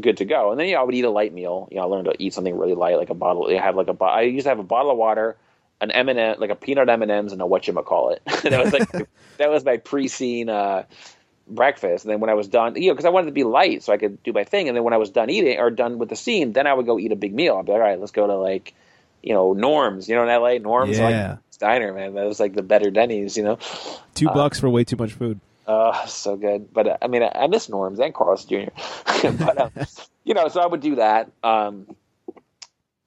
good to go. And then you know I would eat a light meal. You know I learned to eat something really light, like a bottle. I have like a bo- I used to have a bottle of water. An M and M, like a peanut M and M's, and a whatchamacallit. *laughs* that was like *laughs* that was my pre-scene uh, breakfast. And then when I was done, you know, because I wanted to be light so I could do my thing. And then when I was done eating or done with the scene, then I would go eat a big meal. I'd be like, all right, let's go to like, you know, Norm's. You know, in LA, Norm's Yeah. like diner, man. That was like the better Denny's. You know, Two bucks for way too much food. uh, so good. But uh, I mean, I, I miss Norm's and Carl's Jr. *laughs* but um, *laughs* you know, so I would do that. Um,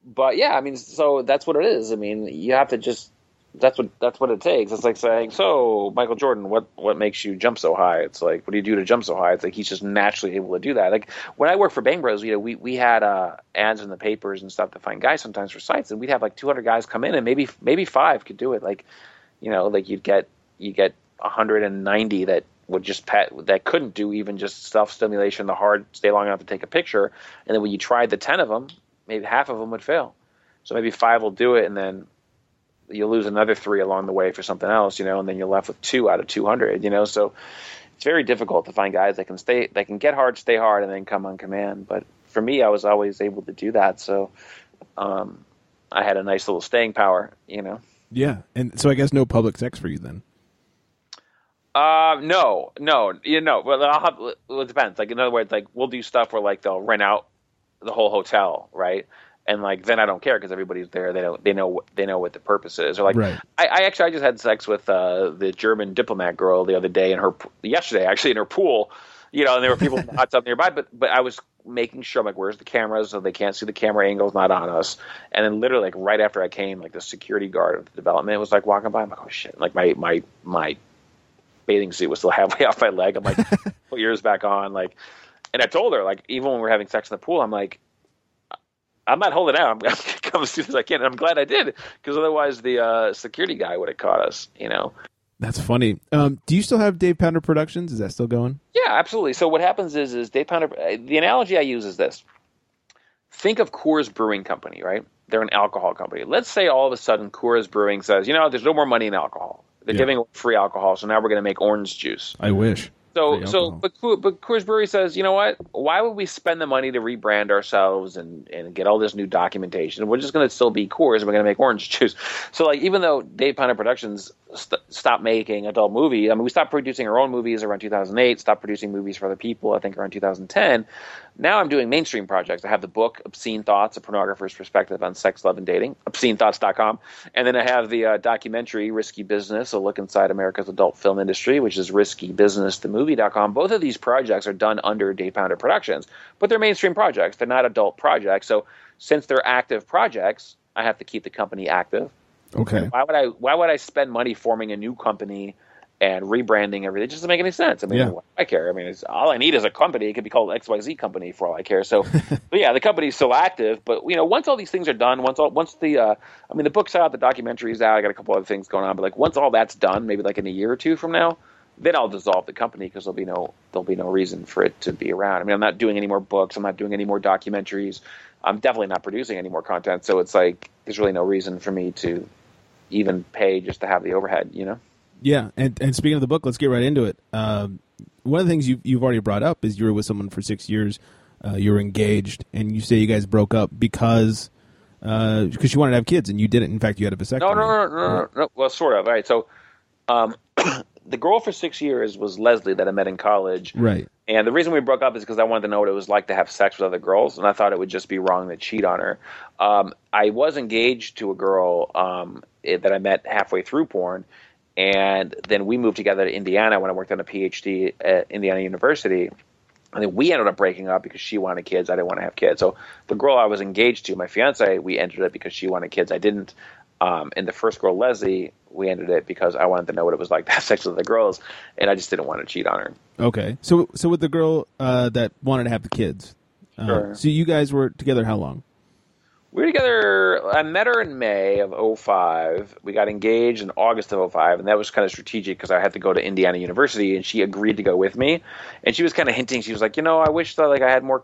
but yeah, I mean, so that's what it is. I mean, you have to just that's what that's what it takes. It's like saying, so Michael Jordan, what what makes you jump so high? It's like, what do you do to jump so high? It's like he's just naturally able to do that. Like when I worked for Bang Bros, you know, we we had uh, ads in the papers and stuff to find guys sometimes for sites, and we'd have like 200 guys come in, and maybe maybe five could do it. Like, you know, like you'd get you get 190 that would just pet that couldn't do even just self stimulation, the hard stay long enough to take a picture, and then when you tried the 10 of them, maybe half of them would fail. So maybe five will do it, and then you'll lose another three along the way for something else, you know, and then you're left with two out of 200, you know. So it's very difficult to find guys that can stay, that can get hard, stay hard, and then come on command. But for me, I was always able to do that, so um, I had a nice little staying power, you know. Yeah. And so I guess no public sex for you then. Uh, no, no, you know, well, I'll have, well, it depends. Like, in other words, like, we'll do stuff where, like, they'll rent out the whole hotel, right? And, like, then I don't care because everybody's there. They know, they know, they know what the purpose is. Or, like, Right. I, I actually, I just had sex with, uh, the German diplomat girl the other day in her, yesterday, actually, in her pool, you know, and there were people in the hot tub nearby, but, but I was making sure, I'm like, where's the cameras so they can't see the camera angles not on us. And then literally, like, right after I came, like, the security guard of the development was, like, walking by. I'm like, oh, shit. Like, my, my, my, bathing suit was still *laughs* halfway off my leg. I'm like, *laughs* put yours back on, like. And I told her, like, even when we are having sex in the pool, I'm like, I'm not holding out. I'm, *laughs* going to come as soon as I can. And I'm glad I did because otherwise the uh, security guy would have caught us, you know? That's funny. Um, do you still have Dave Pounder Productions? Is that still going? Yeah, absolutely. So what happens is, is Dave Pounder, uh, the analogy I use is this. Think of Coors Brewing Company, right? They're an alcohol company. Let's say all of a sudden Coors Brewing says, you know, there's no more money in alcohol. They're yeah. giving free alcohol, so now we're going to make orange juice. I wish. So, so, but but Coors Brewery says, you know what? Why would we spend the money to rebrand ourselves and and get all this new documentation? We're just going to still be Coors, and we're going to make orange *laughs* juice. So, like, even though Dave Pounder Productions st- stopped making adult movies, I mean, we stopped producing our own movies around 2008. Stopped producing movies for other people, I think, around 2010. Now I'm doing mainstream projects. I have the book Obscene Thoughts: A Pornographer's Perspective on Sex, Love, and Dating, obscenethoughts.com, and then I have the uh, documentary Risky Business: A Look Inside America's Adult Film Industry, which is Risky Business the movie.com. Both of these projects are done under Dave Pounder Productions, but they're mainstream projects. They're not adult projects. So since they're active projects, I have to keep the company active. Okay. Why would I why would I spend money forming a new company and rebranding everything. It doesn't make any sense. I mean, yeah. I care. I mean, all I need is a company. It could be called XYZ Company for all I care. So, *laughs* but yeah, the company's still active. But you know, once all these things are done, once all, once the, uh, I mean, the book's out, the documentary's out. I got a couple other things going on. But like once all that's done, maybe like in a year or two from now, then I'll dissolve the company because there'll be no there'll be no reason for it to be around. I mean, I'm not doing any more books. I'm not doing any more documentaries. I'm definitely not producing any more content. So it's like there's really no reason for me to even pay just to have the overhead. You know. Yeah, and and speaking of the book, let's get right into it. Um, one of the things you've you've already brought up is you were with someone for six years. Uh, you were engaged, and you say you guys broke up because because uh, she wanted to have kids, and you didn't. In fact, you had a vasectomy. No, no, no, no, no, no. Well, sort of. All right. So, um, *clears throat* the girl for six years was Leslie that I met in college. Right. And the reason we broke up is because I wanted to know what it was like to have sex with other girls, and I thought it would just be wrong to cheat on her. Um, I was engaged to a girl um, that I met halfway through porn, and then we moved together to Indiana when I worked on a PhD at Indiana University. And then we ended up breaking up because she wanted kids. I didn't want to have kids. So the girl I was engaged to, my fiance, we ended it because she wanted kids. I didn't. Um, and the first girl, Leslie, we ended it because I wanted to know what it was like to have *laughs* sex with the girls, and I just didn't want to cheat on her. Okay. So, so with the girl uh, that wanted to have the kids, uh, sure. so you guys were together how long? We were together. I met her in May of 05. We got engaged in August of 05, and that was kind of strategic because I had to go to Indiana University, and she agreed to go with me. And she was kind of hinting. She was like, you know, I wish that like I had more.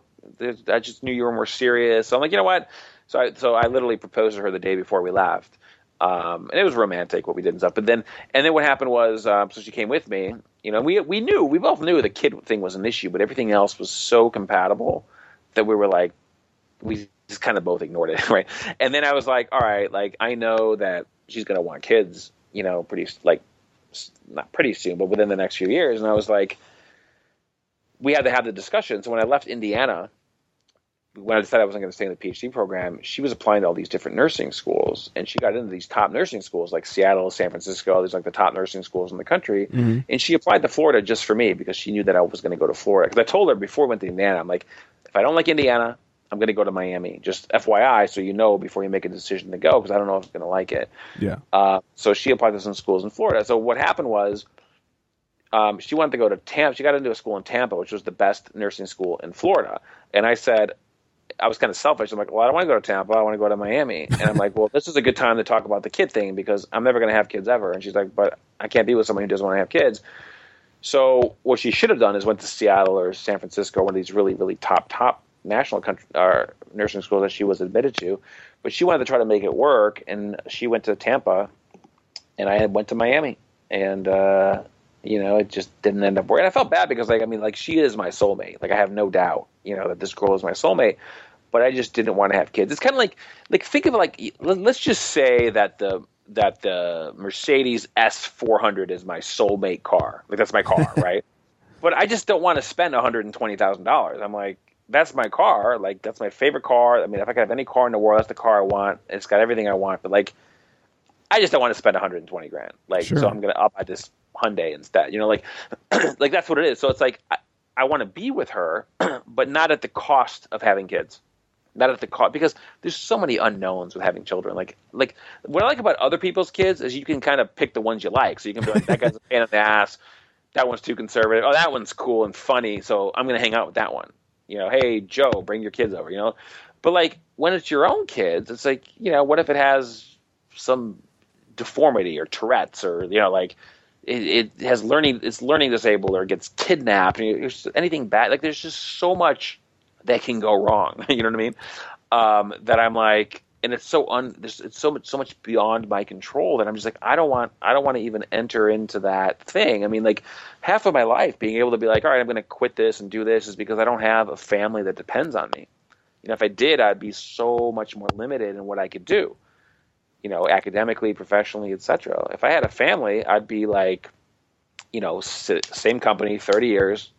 I just knew you were more serious. So I'm like, you know what? So I so I literally proposed to her the day before we left. Um, and it was romantic what we did and stuff. But then, and then what happened was, um, so she came with me. You know, we we knew we both knew the kid thing was an issue, but everything else was so compatible that we were like, we just kind of both ignored it, *laughs* right? And then I was like, all right, like I know that she's gonna want kids, you know, pretty like not pretty soon, but within the next few years. And I was like, we had to have the discussion. So when I left Indiana, when I decided I wasn't going to stay in the PhD program, she was applying to all these different nursing schools, and she got into these top nursing schools like Seattle, San Francisco, all these like the top nursing schools in the country. Mm-hmm. And she applied to Florida just for me because she knew that I was going to go to Florida. Because I told her before I went to Indiana, I'm like, if I don't like Indiana, I'm going to go to Miami. Just FYI, so you know before you make a decision to go, because I don't know if I'm going to like it. Yeah. Uh, so she applied to some schools in Florida. So what happened was, um, she wanted to go to Tampa. She got into a school in Tampa, which was the best nursing school in Florida. And I said, I was kind of selfish. I'm like, well, I don't want to go to Tampa. I want to go to Miami. And I'm like, well, this is a good time to talk about the kid thing because I'm never going to have kids ever. And she's like, but I can't be with someone who doesn't want to have kids. So what she should have done is went to Seattle or San Francisco, one of these really, really top, top national country, uh, nursing school that she was admitted to, but she wanted to try to make it work, and she went to Tampa, and I went to Miami, and uh, you know it just didn't end up working. I felt bad because like I mean like she is my soulmate, like I have no doubt, you know that this girl is my soulmate, but I just didn't want to have kids. It's kind of like like think of it like let's just say that the that the Mercedes S four hundred is my soulmate car, like that's my car, *laughs* right? But I just don't want to spend one hundred and twenty thousand dollars. I'm like, that's my car. Like that's my favorite car. I mean, if I could have any car in the world, that's the car I want. It's got everything I want. But like, I just don't want to spend 120 grand. Like, sure. so I'm gonna up buy this Hyundai instead. You know, like, *clears throat* like that's what it is. So it's like I, I want to be with her, *clears throat* but not at the cost of having kids. Not at the cost because there's so many unknowns with having children. Like, like what I like about other people's kids is you can kind of pick the ones you like. So you can be like, that guy's a pain in the ass that one's too conservative. Oh, that one's cool and funny, so I'm going to hang out with that one. You know, hey Joe, bring your kids over. You know, but like when it's your own kids, it's like you know, what if it has some deformity or Tourette's or you know, like it, it has learning, it's learning disabled or gets kidnapped. Or anything bad. Like there's just so much that can go wrong. *laughs* you know what I mean? Um, that I'm like, and it's so un, it's so much, so much beyond my control that I'm just like, I don't want, I don't want to even enter into that thing. I mean, like half of my life being able to be like, all right, I'm going to quit this and do this is because I don't have a family that depends on me. You know, if I did, I'd be so much more limited in what I could do. You know, academically, professionally, etc. If I had a family, I'd be like, you know, same company, 30 years,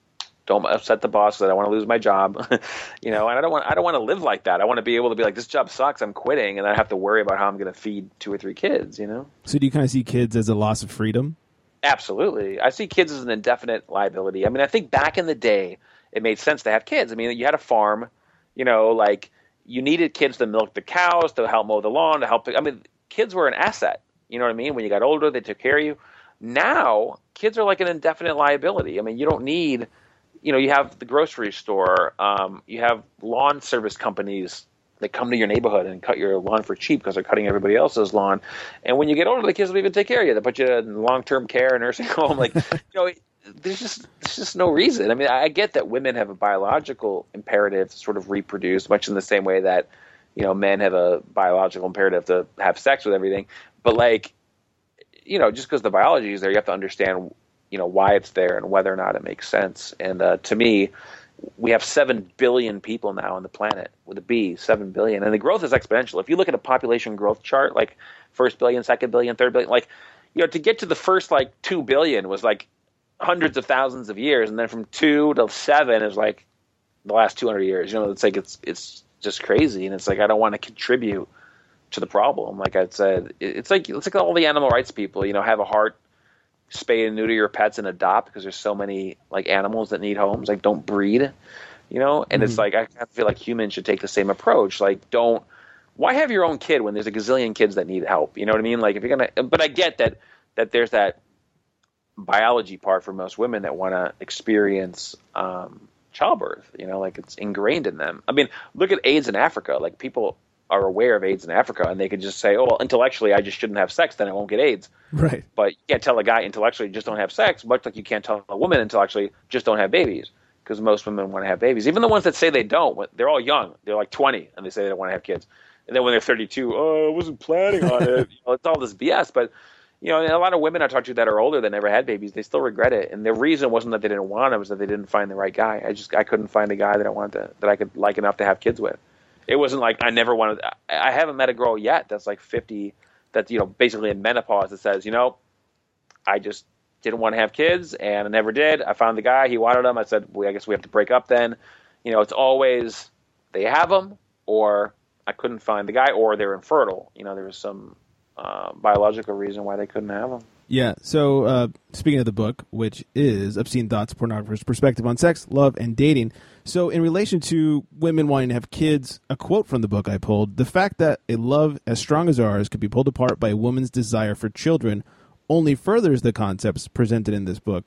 don't upset the boss that I want to lose my job, *laughs* you know, and I don't want I don't want to live like that. I want to be able to be like this job sucks, I'm quitting, and I have to worry about how I'm going to feed two or three kids, you know. So do you kind of see kids as a loss of freedom? Absolutely, I see kids as an indefinite liability. I mean, I think back in the day, it made sense to have kids. I mean, you had a farm, you know, like you needed kids to milk the cows, to help mow the lawn, to help. The, I mean, kids were an asset. You know what I mean? When you got older, they took care of you. Now, kids are like an indefinite liability. I mean, you don't need you know, you have the grocery store, um, you have lawn service companies that come to your neighborhood and cut your lawn for cheap because they're cutting everybody else's lawn. And when you get older, the kids will even take care of you. They put you in long-term care, a nursing home. Like, *laughs* you know, there's just there's just no reason. I mean, I get that women have a biological imperative to sort of reproduce, much in the same way that you know men have a biological imperative to have sex with everything. But like, you know, just because the biology is there, you have to understand you know why it's there and whether or not it makes sense. And uh, to me, we have seven billion people now on the planet with a B, seven billion, and the growth is exponential. If you look at a population growth chart, like first billion, second billion, third billion, like you know, to get to the first like two billion was like hundreds of thousands of years, and then from two to seven is like the last 200 years. You know, it's like it's it's just crazy, and it's like I don't want to contribute to the problem. Like I said, it's like it's like all the animal rights people. You know, have a heart spay and neuter your pets and adopt because there's so many like animals that need homes. Like don't breed, you know. And mm-hmm. it's like I feel like humans should take the same approach. Like don't why have your own kid when there's a gazillion kids that need help? You know what I mean? Like if you're gonna, but I get that that there's that biology part for most women that want to experience um, childbirth. You know, like it's ingrained in them. I mean, look at AIDS in Africa. Like people are aware of AIDS in Africa, and they could just say, "Oh, well, intellectually, I just shouldn't have sex, then I won't get AIDS." Right. But you can't tell a guy intellectually just don't have sex, much like you can't tell a woman intellectually just don't have babies, because most women want to have babies. Even the ones that say they don't, they're all young. They're like 20, and they say they don't want to have kids. And then when they're 32, oh, I wasn't planning on it. *laughs* you know, it's all this BS. But you know, a lot of women I talk to that are older that never had babies, they still regret it. And the reason wasn't that they didn't want it; it was that they didn't find the right guy. I just I couldn't find a guy that I wanted to, that I could like enough to have kids with it wasn't like I never wanted. I haven't met a girl yet that's like 50, that you know basically in menopause that says, you know, I just didn't want to have kids and I never did. I found the guy, he wanted them. I said, well, I guess we have to break up then. You know, it's always they have them or I couldn't find the guy or they're infertile. You know, there was some uh, biological reason why they couldn't have them. Yeah. So uh, speaking of the book, which is Obscene Thoughts, Pornographer's Perspective on Sex, Love, and Dating. So in relation to women wanting to have kids, a quote from the book I pulled: "The fact that a love as strong as ours could be pulled apart by a woman's desire for children only furthers the concepts presented in this book."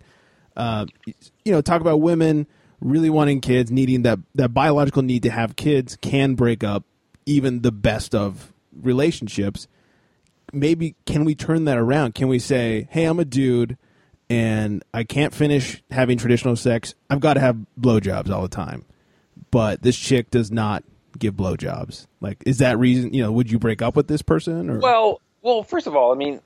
Uh, you know, talk about women really wanting kids, needing that that biological need to have kids can break up even the best of relationships maybe can we turn that around? Can we say, "Hey, I'm a dude and I can't finish having traditional sex. I've got to have blowjobs all the time." But this chick does not give blowjobs. Like is that reason, you know, would you break up with this person or Well, well, first of all, I mean,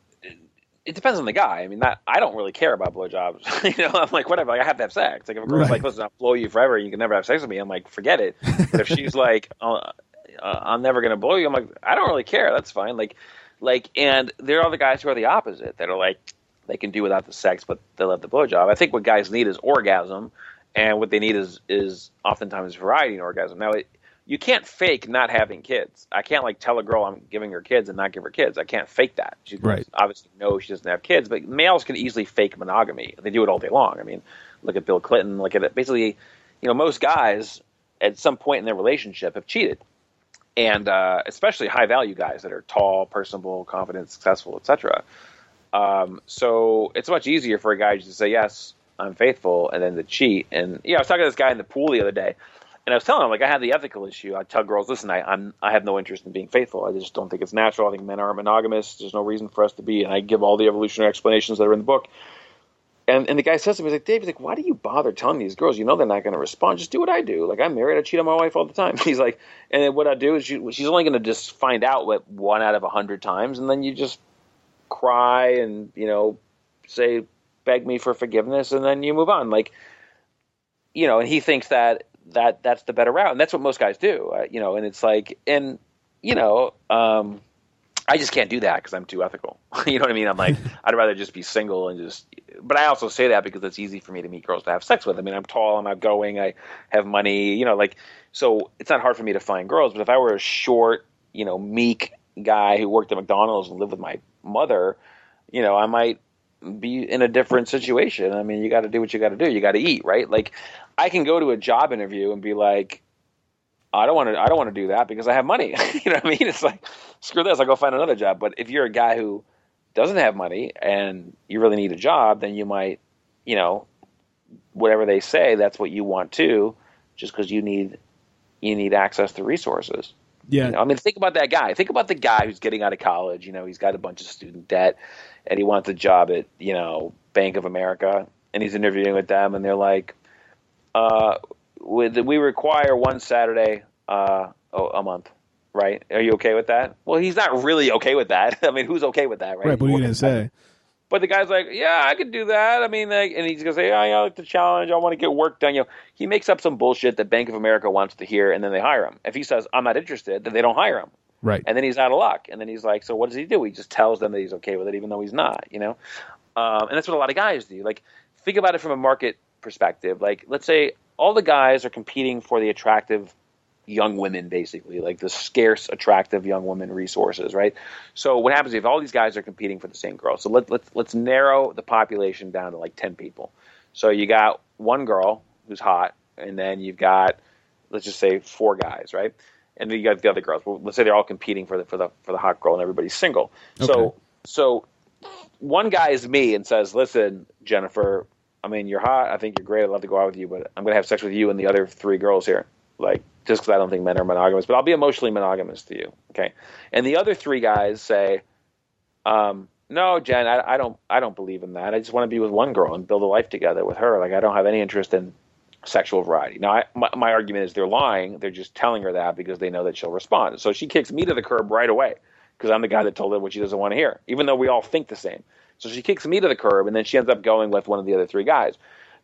it depends on the guy. I mean, that I don't really care about blowjobs. *laughs* you know, I'm like, whatever. Like, I have to have sex. Like, if a girl's right. like, listen, I'll blow you forever. You can never have sex with me. I'm like, forget it. But if she's like, uh, *laughs* uh, I'm never gonna blow you, I'm like, I don't really care. That's fine. Like, like, and there are the guys who are the opposite that are like, they can do without the sex, but they love the blowjob. I think what guys need is orgasm, and what they need is is oftentimes variety in orgasm. Now, it, you can't fake not having kids. I can't like tell a girl I'm giving her kids and not give her kids. I can't fake that. She right. obviously knows she doesn't have kids, but males can easily fake monogamy. They do it all day long. I mean, look at Bill Clinton. Look at it. Basically, you know, most guys at some point in their relationship have cheated and uh, especially high value guys that are tall, personable, confident, successful, etc. Um, so it's much easier for a guy to say yes. I'm faithful, and then to cheat. And yeah, I was talking to this guy in the pool the other day, and I was telling him like I have the ethical issue. I tell girls, listen, I, I'm I have no interest in being faithful. I just don't think it's natural. I think men aren't monogamous. There's no reason for us to be. And I give all the evolutionary explanations that are in the book. And and the guy says to me, he's like, Dave, he's like, why do you bother telling these girls? You know they're not going to respond. Just do what I do. Like I'm married. I cheat on my wife all the time. *laughs* He's like, and what I do is she, she's only going to just find out what one out of a hundred times, and then you just cry and you know say beg me for forgiveness, and then you move on. Like you know, and he thinks that that that's the better route, and that's what most guys do. Uh, you know, and it's like, and you know, um, I just can't do that because I'm too ethical. *laughs* you know what I mean? I'm like, *laughs* I'd rather just be single and just. But I also say that because it's easy for me to meet girls to have sex with. I mean, I'm tall, I'm outgoing, I have money. You know, like so it's not hard for me to find girls. But if I were a short, you know, meek guy who worked at McDonald's and lived with my mother, you know, I might be in a different situation. I mean, you got to do what you got to do. You got to eat, right? Like, I can go to a job interview and be like, I don't want to. I don't want to do that because I have money. *laughs* you know what I mean? It's like screw this. I'll go find another job. But if you're a guy who doesn't have money and you really need a job, then you might, you know, whatever they say, that's what you want too, just because you need you need access to resources. Yeah. You know, I mean, think about that guy. Think about the guy who's getting out of college. You know, he's got a bunch of student debt, and he wants a job at you know Bank of America, and he's interviewing with them, and they're like, uh, we require one Saturday uh, a month, right? Are you okay with that? Well, he's not really okay with that. *laughs* I mean, who's okay with that, right? Right, but what are you gonna say? But the guy's like, yeah, I could do that. I mean, like, and he's gonna say, oh, I like the challenge. I want to get work done. You know, he makes up some bullshit that Bank of America wants to hear, and then they hire him. If he says, I'm not interested, then they don't hire him. Right. And then he's out of luck. And then he's like, so what does he do? He just tells them that he's okay with it, even though he's not. You know, um, and that's what a lot of guys do. Like, think about it from a market perspective. Like, let's say all the guys are competing for the attractive young women basically like the scarce attractive young women resources right so what happens if all these guys are competing for the same girl so let, let's let's narrow the population down to like 10 people so you got one girl who's hot and then you've got let's just say four guys right and then you got the other girls well, let's say they're all competing for the for the for the hot girl and everybody's single Okay. so so one guy is me and says listen jennifer I mean, you're hot. I think you're great. I'd love to go out with you, but I'm going to have sex with you and the other three girls here. Like, just because I don't think men are monogamous, but I'll be emotionally monogamous to you. Okay. And the other three guys say, um, no, Jen, I, I don't, I don't believe in that. I just want to be with one girl and build a life together with her. Like, I don't have any interest in sexual variety. Now, I, my, my argument is they're lying. They're just telling her that because they know that she'll respond. So she kicks me to the curb right away because I'm the guy that told her what she doesn't want to hear, even though we all think the same. So she kicks me to the curb, and then she ends up going with one of the other three guys.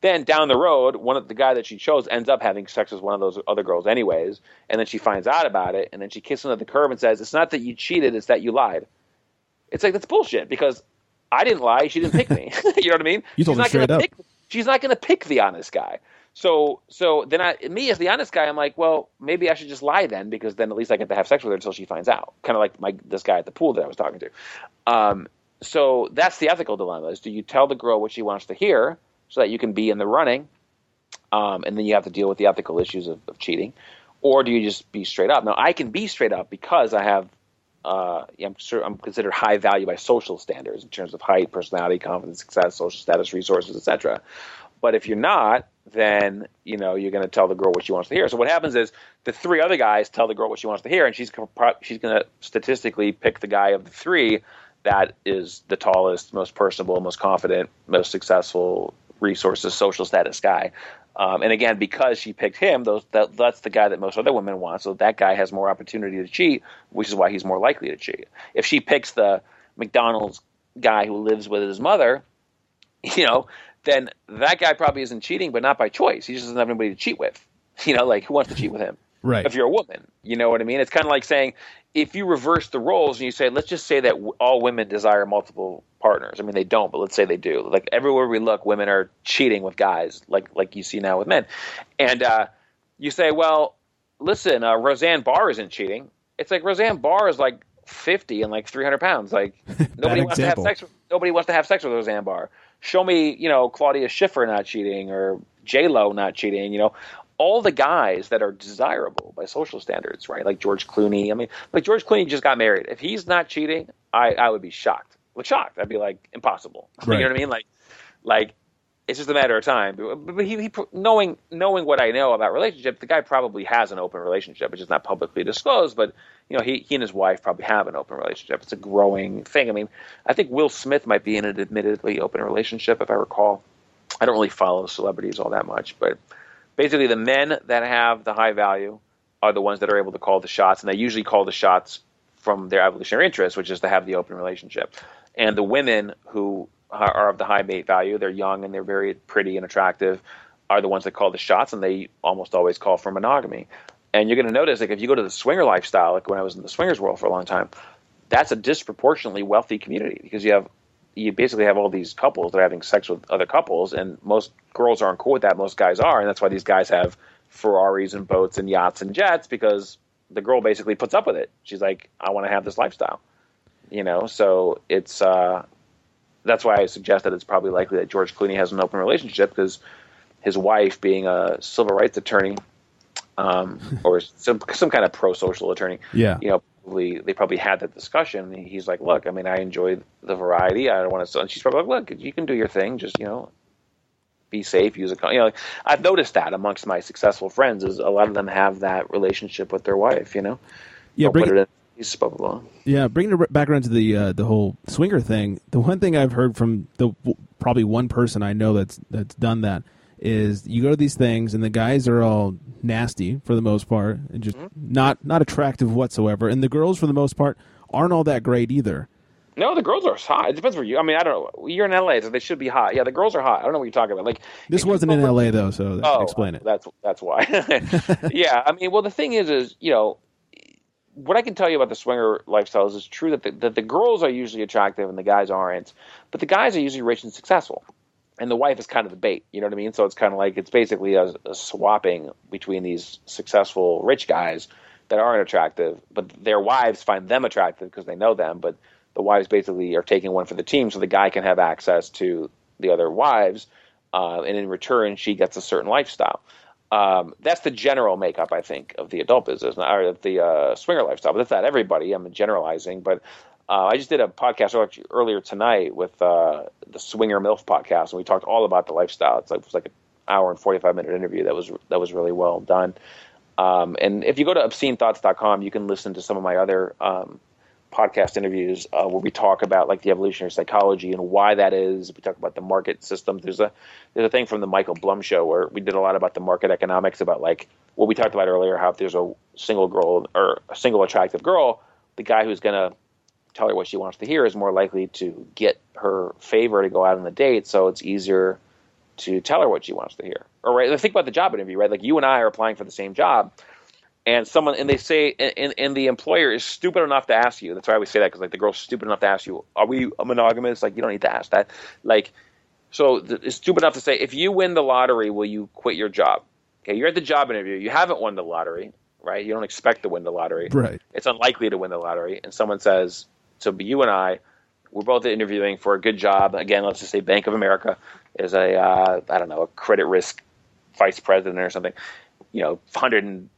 Then down the road, one of the guy that she chose ends up having sex with one of those other girls, anyways. And then she finds out about it, and then she kicks him to the curb and says, "It's not that you cheated; it's that you lied." It's like that's bullshit because I didn't lie; she didn't pick me. *laughs* you know what I mean? You told she's not gonna up. Pick, she's not going to pick the honest guy. So, so then I, me as the honest guy, I'm like, well, maybe I should just lie then, because then at least I get to have sex with her until she finds out. Kind of like my this guy at the pool that I was talking to. Um, so that's the ethical dilemma: is do you tell the girl what she wants to hear so that you can be in the running, um, and then you have to deal with the ethical issues of, of cheating, or do you just be straight up? Now I can be straight up because I have. Uh, I'm sure I'm considered high value by social standards in terms of height, personality, confidence, success, social status, resources, etc. But if you're not, then you know you're going to tell the girl what she wants to hear. So what happens is the three other guys tell the girl what she wants to hear, and she's she's going to statistically pick the guy of the three that is the tallest, most personable, most confident, most successful, resources, social status guy. Um, and again, because she picked him, those that, that's the guy that most other women want. So that guy has more opportunity to cheat, which is why he's more likely to cheat. If she picks the McDonald's guy who lives with his mother, *laughs* you know, then that guy probably isn't cheating, but not by choice. He just doesn't have anybody to cheat with. *laughs* You know, like who wants to cheat with him? Right. If you're a woman, you know what I mean. It's kind of like saying if you reverse the roles and you say, let's just say that w- all women desire multiple partners. I mean, they don't, but let's say they do. Like everywhere we look, women are cheating with guys, like like you see now with men. And uh, you say, well, listen, uh, Roseanne Barr isn't cheating. It's like Roseanne Barr is like 50 and like 300 pounds. Like *laughs* nobody wants example. to have sex. With, nobody wants to have sex with Roseanne Barr. Show me, you know, Claudia Schiffer not cheating or J Lo not cheating. You know, all the guys that are desirable by social standards, right? Like George Clooney. I mean, like George Clooney just got married. If he's not cheating, I, I would be shocked. Like shocked. I'd be like impossible. Right. *laughs* you know what I mean? Like, like it's just a matter of time. But, but he, he, knowing knowing what I know about relationships, the guy probably has an open relationship. which is not publicly disclosed. But you know, he he and his wife probably have an open relationship. It's a growing thing. I mean, I think Will Smith might be in an admittedly open relationship, if I recall. I don't really follow celebrities all that much, but basically, the men that have the high value are the ones that are able to call the shots, and they usually call the shots from their evolutionary interest, which is to have the open relationship. And the women who are of the high mate value. They're young and they're very pretty and attractive. Are the ones that call the shots, and they almost always call for monogamy. And you're going to notice, like if you go to the swinger lifestyle, like when I was in the swingers world for a long time, that's a disproportionately wealthy community because you have you basically have all these couples that are having sex with other couples, and most girls aren't cool with that. Most guys are, and that's why these guys have Ferraris and boats and yachts and jets because the girl basically puts up with it. She's like, I want to have this lifestyle, you know. So it's uh, that's why I suggest that it's probably likely that George Clooney has an open relationship because his wife, being a civil rights attorney, um, *laughs* or some some kind of pro social attorney, yeah, you know, probably, they probably had that discussion. He's like, "Look, I mean, I enjoy the variety. I don't want to." And she's probably like, "Look, you can do your thing. Just you know, be safe. Use a you know." I've noticed that amongst my successful friends is a lot of them have that relationship with their wife. You know, yeah, bring it, blah blah blah. Yeah, bringing it back around to the uh, the whole swinger thing. The one thing I've heard from the probably one person I know that's that's done that is you go to these things and the guys are all nasty for the most part and just mm-hmm. not not attractive whatsoever, and the girls for the most part aren't all that great either. No, the girls are hot. It depends where you. I mean, I don't know. You're in LA, so they should be hot. Yeah, the girls are hot. I don't know what you're talking about. Like this wasn't in LA though, so oh, explain it. That's that's why. *laughs* *laughs* yeah, I mean, well, the thing is, is you know, what I can tell you about the swinger lifestyles is true that the, that the girls are usually attractive and the guys aren't, but the guys are usually rich and successful, and the wife is kind of the bait. You know what I mean? So it's kind of like it's basically a, a swapping between these successful rich guys that aren't attractive, but their wives find them attractive because they know them, but the wives basically are taking one for the team, so the guy can have access to the other wives, uh, and in return, she gets a certain lifestyle. Um, that's the general makeup, I think, of the adult business or the uh, swinger lifestyle. But that's not everybody. I'm generalizing, but uh, I just did a podcast earlier tonight with uh, the Swinger MILF podcast, and we talked all about the lifestyle. It's like, it was like an hour and 45 minute interview that was that was really well done. Um, and if you go to obscenethoughts.com, you can listen to some of my other um, podcast interviews uh, where we talk about like the evolutionary psychology and why that is. We talk about the market system. There's a there's a thing from the Michael Blum show where we did a lot about the market economics about like what we talked about earlier. How if there's a single girl or a single attractive girl, the guy who's gonna tell her what she wants to hear is more likely to get her favor to go out on the date. So it's easier to tell her what she wants to hear. Or right, think about the job interview, right? Like you and I are applying for the same job and someone and they say and, and the employer is stupid enough to ask you. That's why i always say that because like the girl's stupid enough to ask you are we monogamous? Like you don't need to ask that. Like so it's stupid enough to say if you win the lottery will you quit your job? Okay you're at the job interview. You haven't won the lottery right? You don't expect to win the lottery. Right. It's unlikely to win the lottery. And someone says so you and i we're both interviewing for a good job. Again let's just say bank of america is a uh, I don't know a credit risk vice president or something. You know 100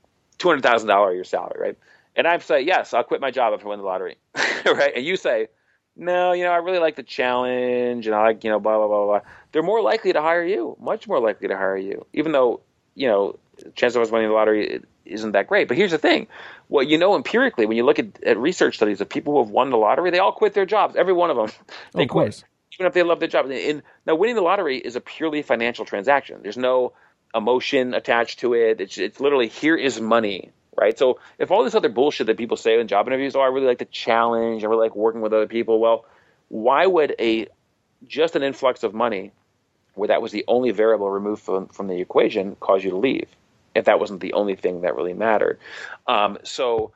two hundred thousand dollar a year salary, right? And I say, yes, I'll quit my job if I win the lottery, *laughs* right? And you say, no, you know, I really like the challenge, and I like, you know, blah blah blah blah. They're more likely to hire you, much more likely to hire you, even though you know, chance of us winning the lottery isn't that great. But here's the thing: what you know empirically, when you look at, at research studies of people who have won the lottery, they all quit their jobs. Every one of them, *laughs* they of quit, even if they love their job. And now, winning the lottery is a purely financial transaction. There's no emotion attached to it. It's, it's literally here is money, right? So if all this other bullshit that people say in job interviews, oh, I really like the challenge, I really like working with other people. Well, why would a just an influx of money, where that was the only variable removed from, from the equation, cause you to leave? If that wasn't the only thing that really mattered, um, so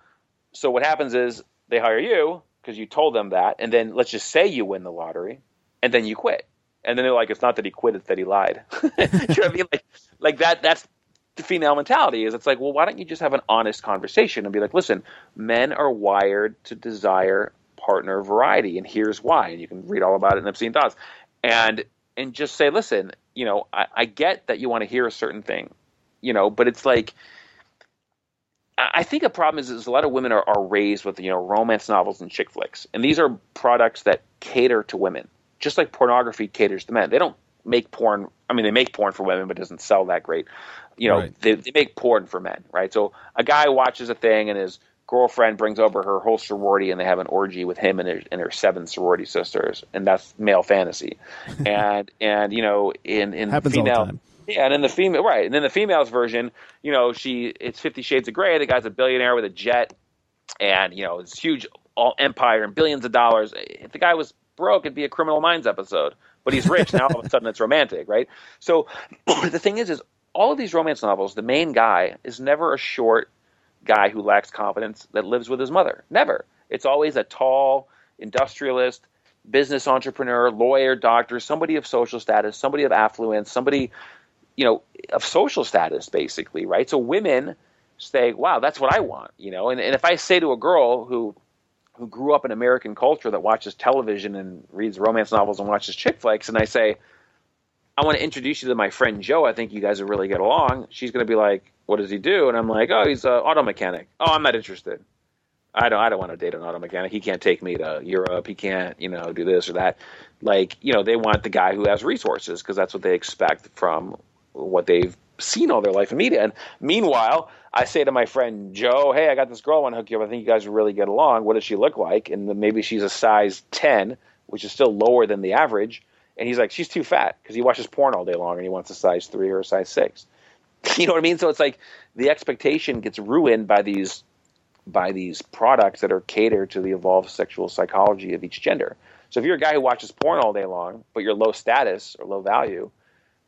so what happens is they hire you because you told them that, and then let's just say you win the lottery, and then you quit and then they're like, it's not that he quit, it's that he lied. *laughs* you know what I mean? Like, like that. That's the female mentality. Is it's like, well, why don't you just have an honest conversation and be like, listen, men are wired to desire partner variety, and here's why. And you can read all about it in Obscene Thoughts, and and just say, listen, you know, I, I get that you want to hear a certain thing, you know, but it's like. I think a problem is, is a lot of women are, are raised with you know romance novels and chick flicks, and these are products that cater to women just like pornography caters to men. They don't make porn. I mean, they make porn for women, but it doesn't sell that great. You know, Right. they, they make porn for men, right? So a guy watches a thing and his girlfriend brings over her whole sorority and they have an orgy with him and, her, and her seven sorority sisters, and that's male fantasy. *laughs* and and you know, in in Happens all the female, time. yeah, and in the female, right, and in the female's version, you know, she it's Fifty Shades of Grey. The guy's a billionaire with a jet, and you know, it's huge all empire and billions of dollars. If the guy was broke, it'd be a Criminal Minds episode. But he's rich now. All of a sudden, it's romantic, right? So *clears throat* the thing is, is all of these romance novels, the main guy is never a short guy who lacks confidence that lives with his mother. Never. It's always a tall industrialist, business entrepreneur, lawyer, doctor, somebody of social status, somebody of affluence, somebody, you know, of social status, basically, right? So women say, wow, that's what I want, you know? And, and if I say to a girl who who grew up in American culture that watches television and reads romance novels and watches chick flicks, and I say, I want to introduce you to my friend Joe. I think you guys would really get along. She's going to be like, "What does he do?" And I'm like, "Oh, he's an auto mechanic." Oh, I'm not interested. I don't. I don't want to date an auto mechanic. He can't take me to Europe. He can't, you know, do this or that. Like, you know, they want the guy who has resources because that's what they expect from what they've seen all their life in media. And meanwhile, I say to my friend Joe, "Hey, I got this girl I want to hook you up. I think you guys would really get along. What does she look like?" And maybe she's a size ten, which is still lower than the average. And he's like, "She's too fat," because he watches porn all day long and he wants a size three or a size six. *laughs* You know what I mean? So it's like the expectation gets ruined by these by these products that are catered to the evolved sexual psychology of each gender. So if you're a guy who watches porn all day long, but you're low status or low value,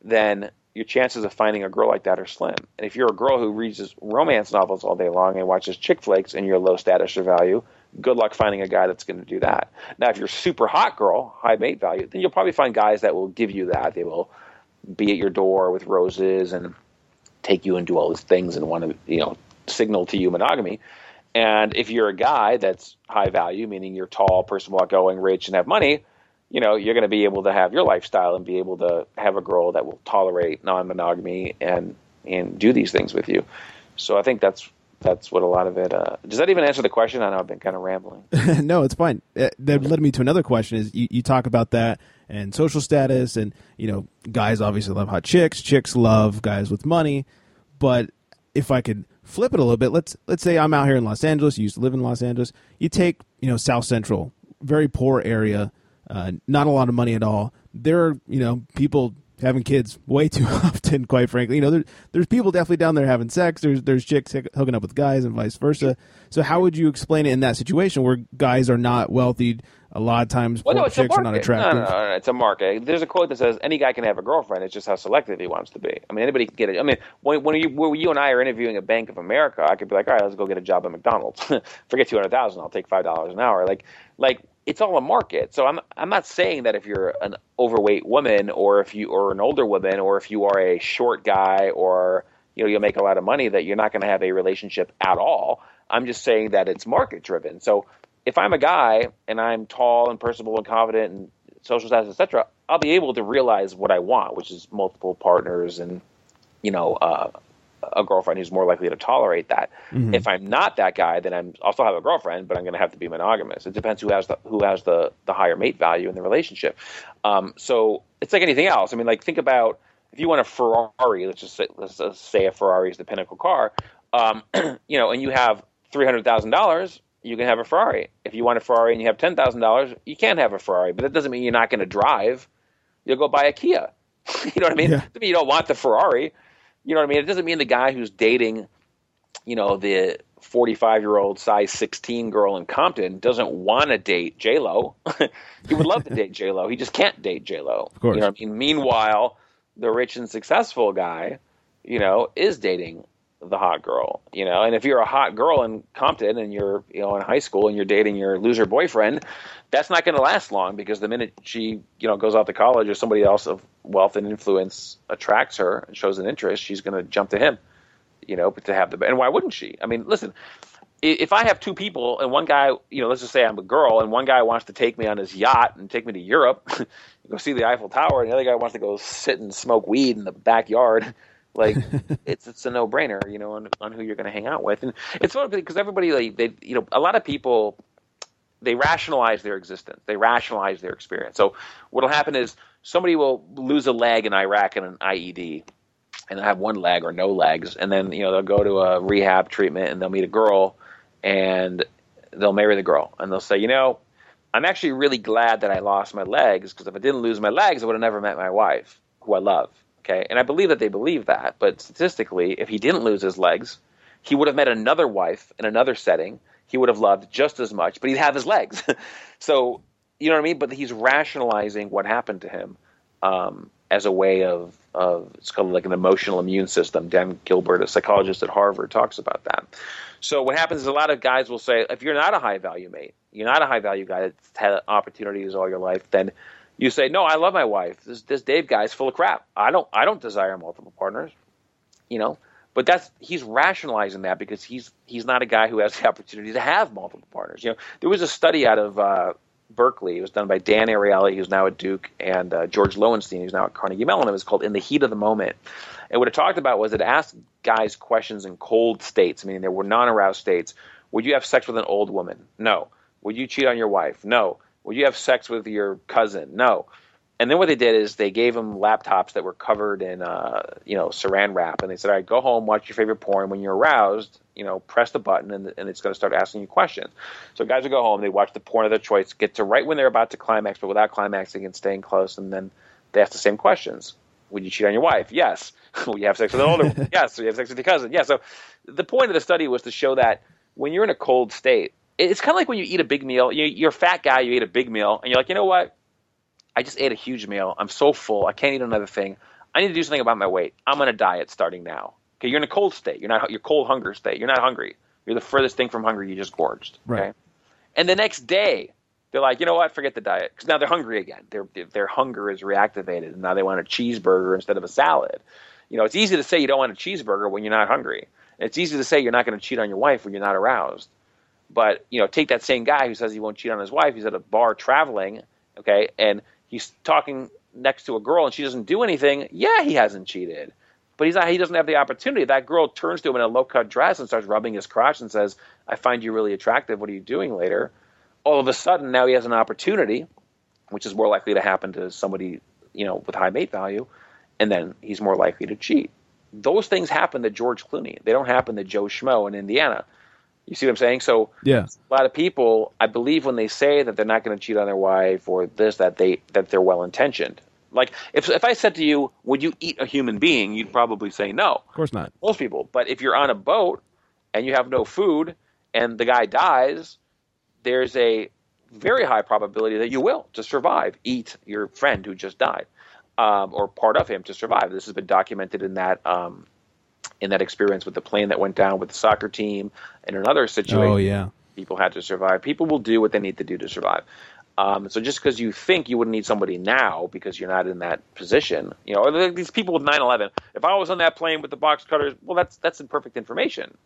then your chances of finding a girl like that are slim. And if you're a girl who reads romance novels all day long and watches chick flicks and you're low status or value, good luck finding a guy that's going to do that. Now, if you're a super hot girl, high mate value, then you'll probably find guys that will give you that. They will be at your door with roses and take you and do all these things and want to, you know, signal to you monogamy. And if you're a guy that's high value, meaning you're tall, personable, outgoing, rich, and have money, you know, you're going to be able to have your lifestyle and be able to have a girl that will tolerate non-monogamy and and do these things with you. So I think that's that's what a lot of it. Uh, does that even answer the question? I know I've been kind of rambling. *laughs* no, it's fine. Uh, That led me to another question: is you, you talk about that and social status, and you know, guys obviously love hot chicks, chicks love guys with money. But if I could flip it a little bit, let's let's say I'm out here in Los Angeles. You used to live in Los Angeles. You take you know South Central, very poor area, uh, not a lot of money at all. There are you know people having kids way too *laughs* often, quite frankly. You know, there, there's people definitely down there having sex. There's there's chicks hooking up with guys and vice versa. So how would you explain it in that situation where guys are not wealthy? A lot of times, Well, poor no, it's a chicks are market. not attractive. No, no, no, no, it's a market. There's a quote that says, "Any guy can have a girlfriend. It's just how selective he wants to be." I mean, anybody can get it. I mean, when, when you when you and I are interviewing at Bank of America, I could be like, "All right, let's go get a job at McDonald's. *laughs* Forget two hundred thousand. I'll take five dollars an hour." Like, like it's all a market. So I'm I'm not saying that if you're an overweight woman or if you or an older woman or if you are a short guy or you know you'll make a lot of money that you're not going to have a relationship at all. I'm just saying that it's market driven. So if I'm a guy and I'm tall and personable and confident and social status, etc., I'll be able to realize what I want, which is multiple partners and you know uh, a girlfriend who's more likely to tolerate that. If I'm not that guy, then I'm I'll still have a girlfriend, but I'm going to have to be monogamous. It depends who has the who has the the higher mate value in the relationship. Um, so it's like anything else. I mean, like think about if you want a Ferrari, let's just say, let's just say a Ferrari is the pinnacle car, um, *clears throat* you know, and you have three hundred thousand dollars, you can have a Ferrari. If you want a Ferrari and you have ten thousand dollars, you can't have a Ferrari. But that doesn't mean you're not going to drive. You'll go buy a Kia. *laughs* you know what I mean? Yeah. Doesn't mean you don't want the Ferrari. You know what I mean? It doesn't mean the guy who's dating, you know, the 45 year old size 16 girl in Compton doesn't want to date J Lo. *laughs* he would love to date J Lo. He just can't date J Lo. course. You know what I mean? Meanwhile, the rich and successful guy, you know, is dating the hot girl. You know, and if you're a hot girl in Compton and you're, you know, in high school and you're dating your loser boyfriend, that's not going to last long because the minute she, you know, goes off to college or somebody else of wealth and influence attracts her and shows an interest, she's going to jump to him you know, to have the and why wouldn't she? I mean, listen, if I have two people and one guy, you know, let's just say I'm a girl and one guy wants to take me on his yacht and take me to Europe, *laughs* go see the Eiffel Tower, and the other guy wants to go sit and smoke weed in the backyard. Like *laughs* it's it's a no brainer, you know, on, on who you're going to hang out with, and it's of because everybody like they, you know, a lot of people they rationalize their existence. They rationalize their experience. So what'll happen is somebody will lose a leg in Iraq in an IED, and they have one leg or no legs, and then you know they'll go to a rehab treatment and they'll meet a girl, and they'll marry the girl, and they'll say, you know, I'm actually really glad that I lost my legs because if I didn't lose my legs, I would have never met my wife, who I love. Okay, and I believe that they believe that, but statistically, if he didn't lose his legs, he would have met another wife in another setting. He would have loved just as much, but he'd have his legs. *laughs* so you know what I mean? But he's rationalizing what happened to him um, as a way of, of it's called like an emotional immune system. Dan Gilbert, a psychologist at Harvard, talks about that. So what happens is a lot of guys will say, if you're not a high value mate, you're not a high value guy that's had opportunities all your life, then you say, no, I love my wife. This this Dave guy is full of crap. I don't I don't desire multiple partners, you know. But that's he's rationalizing that because he's he's not a guy who has the *laughs* opportunity to have multiple partners. You know, there was a study out of uh, Berkeley. It was done by Dan Ariely, who's now at Duke, and uh, George Loewenstein, who's now at Carnegie Mellon. It was called "In the Heat of the Moment," and what it talked about was it asked guys questions in cold states, meaning there were non-aroused states. Would you have sex with an old woman? No. Would you cheat on your wife? No. Would you have sex with your cousin? No and then what they did is they gave them laptops that were covered in uh, you know saran wrap, and they said, "All right, go home, watch your favorite porn. When you're aroused, you know, press the button, and, and it's going to start asking you questions." So guys would go home, they watch the porn of their choice, get to right when they're about to climax, but without climaxing and staying close, and then they ask the same questions: Would you cheat on your wife? Yes. *laughs* Would you have sex with an older? *laughs* yes. Would you have sex with your cousin? Yes. So the point of the study was to show that when you're in a cold state, it's kind of like when you eat a big meal. You're a fat guy, you eat a big meal, and you're like, you know what? I just ate a huge meal. I'm so full. I can't eat another thing. I need to do something about my weight. I'm on a diet starting now. Okay, you're in a cold state. You're not you're cold hunger state. You're not hungry. You're the furthest thing from hungry. You just gorged. Okay, right. and the next day they're like, you know what? Forget the diet because now they're hungry again. Their their hunger is reactivated, and now they want a cheeseburger instead of a salad. You know, it's easy to say you don't want a cheeseburger when you're not hungry. It's easy to say you're not going to cheat on your wife when you're not aroused. But you know, take that same guy who says he won't cheat on his wife. He's at a bar traveling, okay, and he's talking next to a girl and she doesn't do anything, yeah, he hasn't cheated. But he's not, he doesn't have the opportunity. That girl turns to him in a low cut dress and starts rubbing his crotch and says, I find you really attractive. What are you doing later? All of a sudden, now he has an opportunity, which is more likely to happen to somebody, you know, with high mate value, and then he's more likely to cheat. Those things happen to George Clooney. They don't happen to Joe Schmo in Indiana. You see what I'm saying? So yeah. a lot of people, I believe, when they say that they're not going to cheat on their wife or this, that they that they're well intentioned. Like if if I said to you, "Would you eat a human being?" You'd probably say no. Of course not. Most people. But if you're on a boat and you have no food and the guy dies, there's a very high probability that you will to survive eat your friend who just died um, or part of him to survive. This has been documented in that um, in that experience with the plane that went down with the soccer team and another situation. Oh yeah, people had to survive. People will do what they need to do to survive. Um, so just because you think you wouldn't need somebody now because you're not in that position, you know, these people with 9/11. If I was on that plane with the box cutters, well, that's that's imperfect information.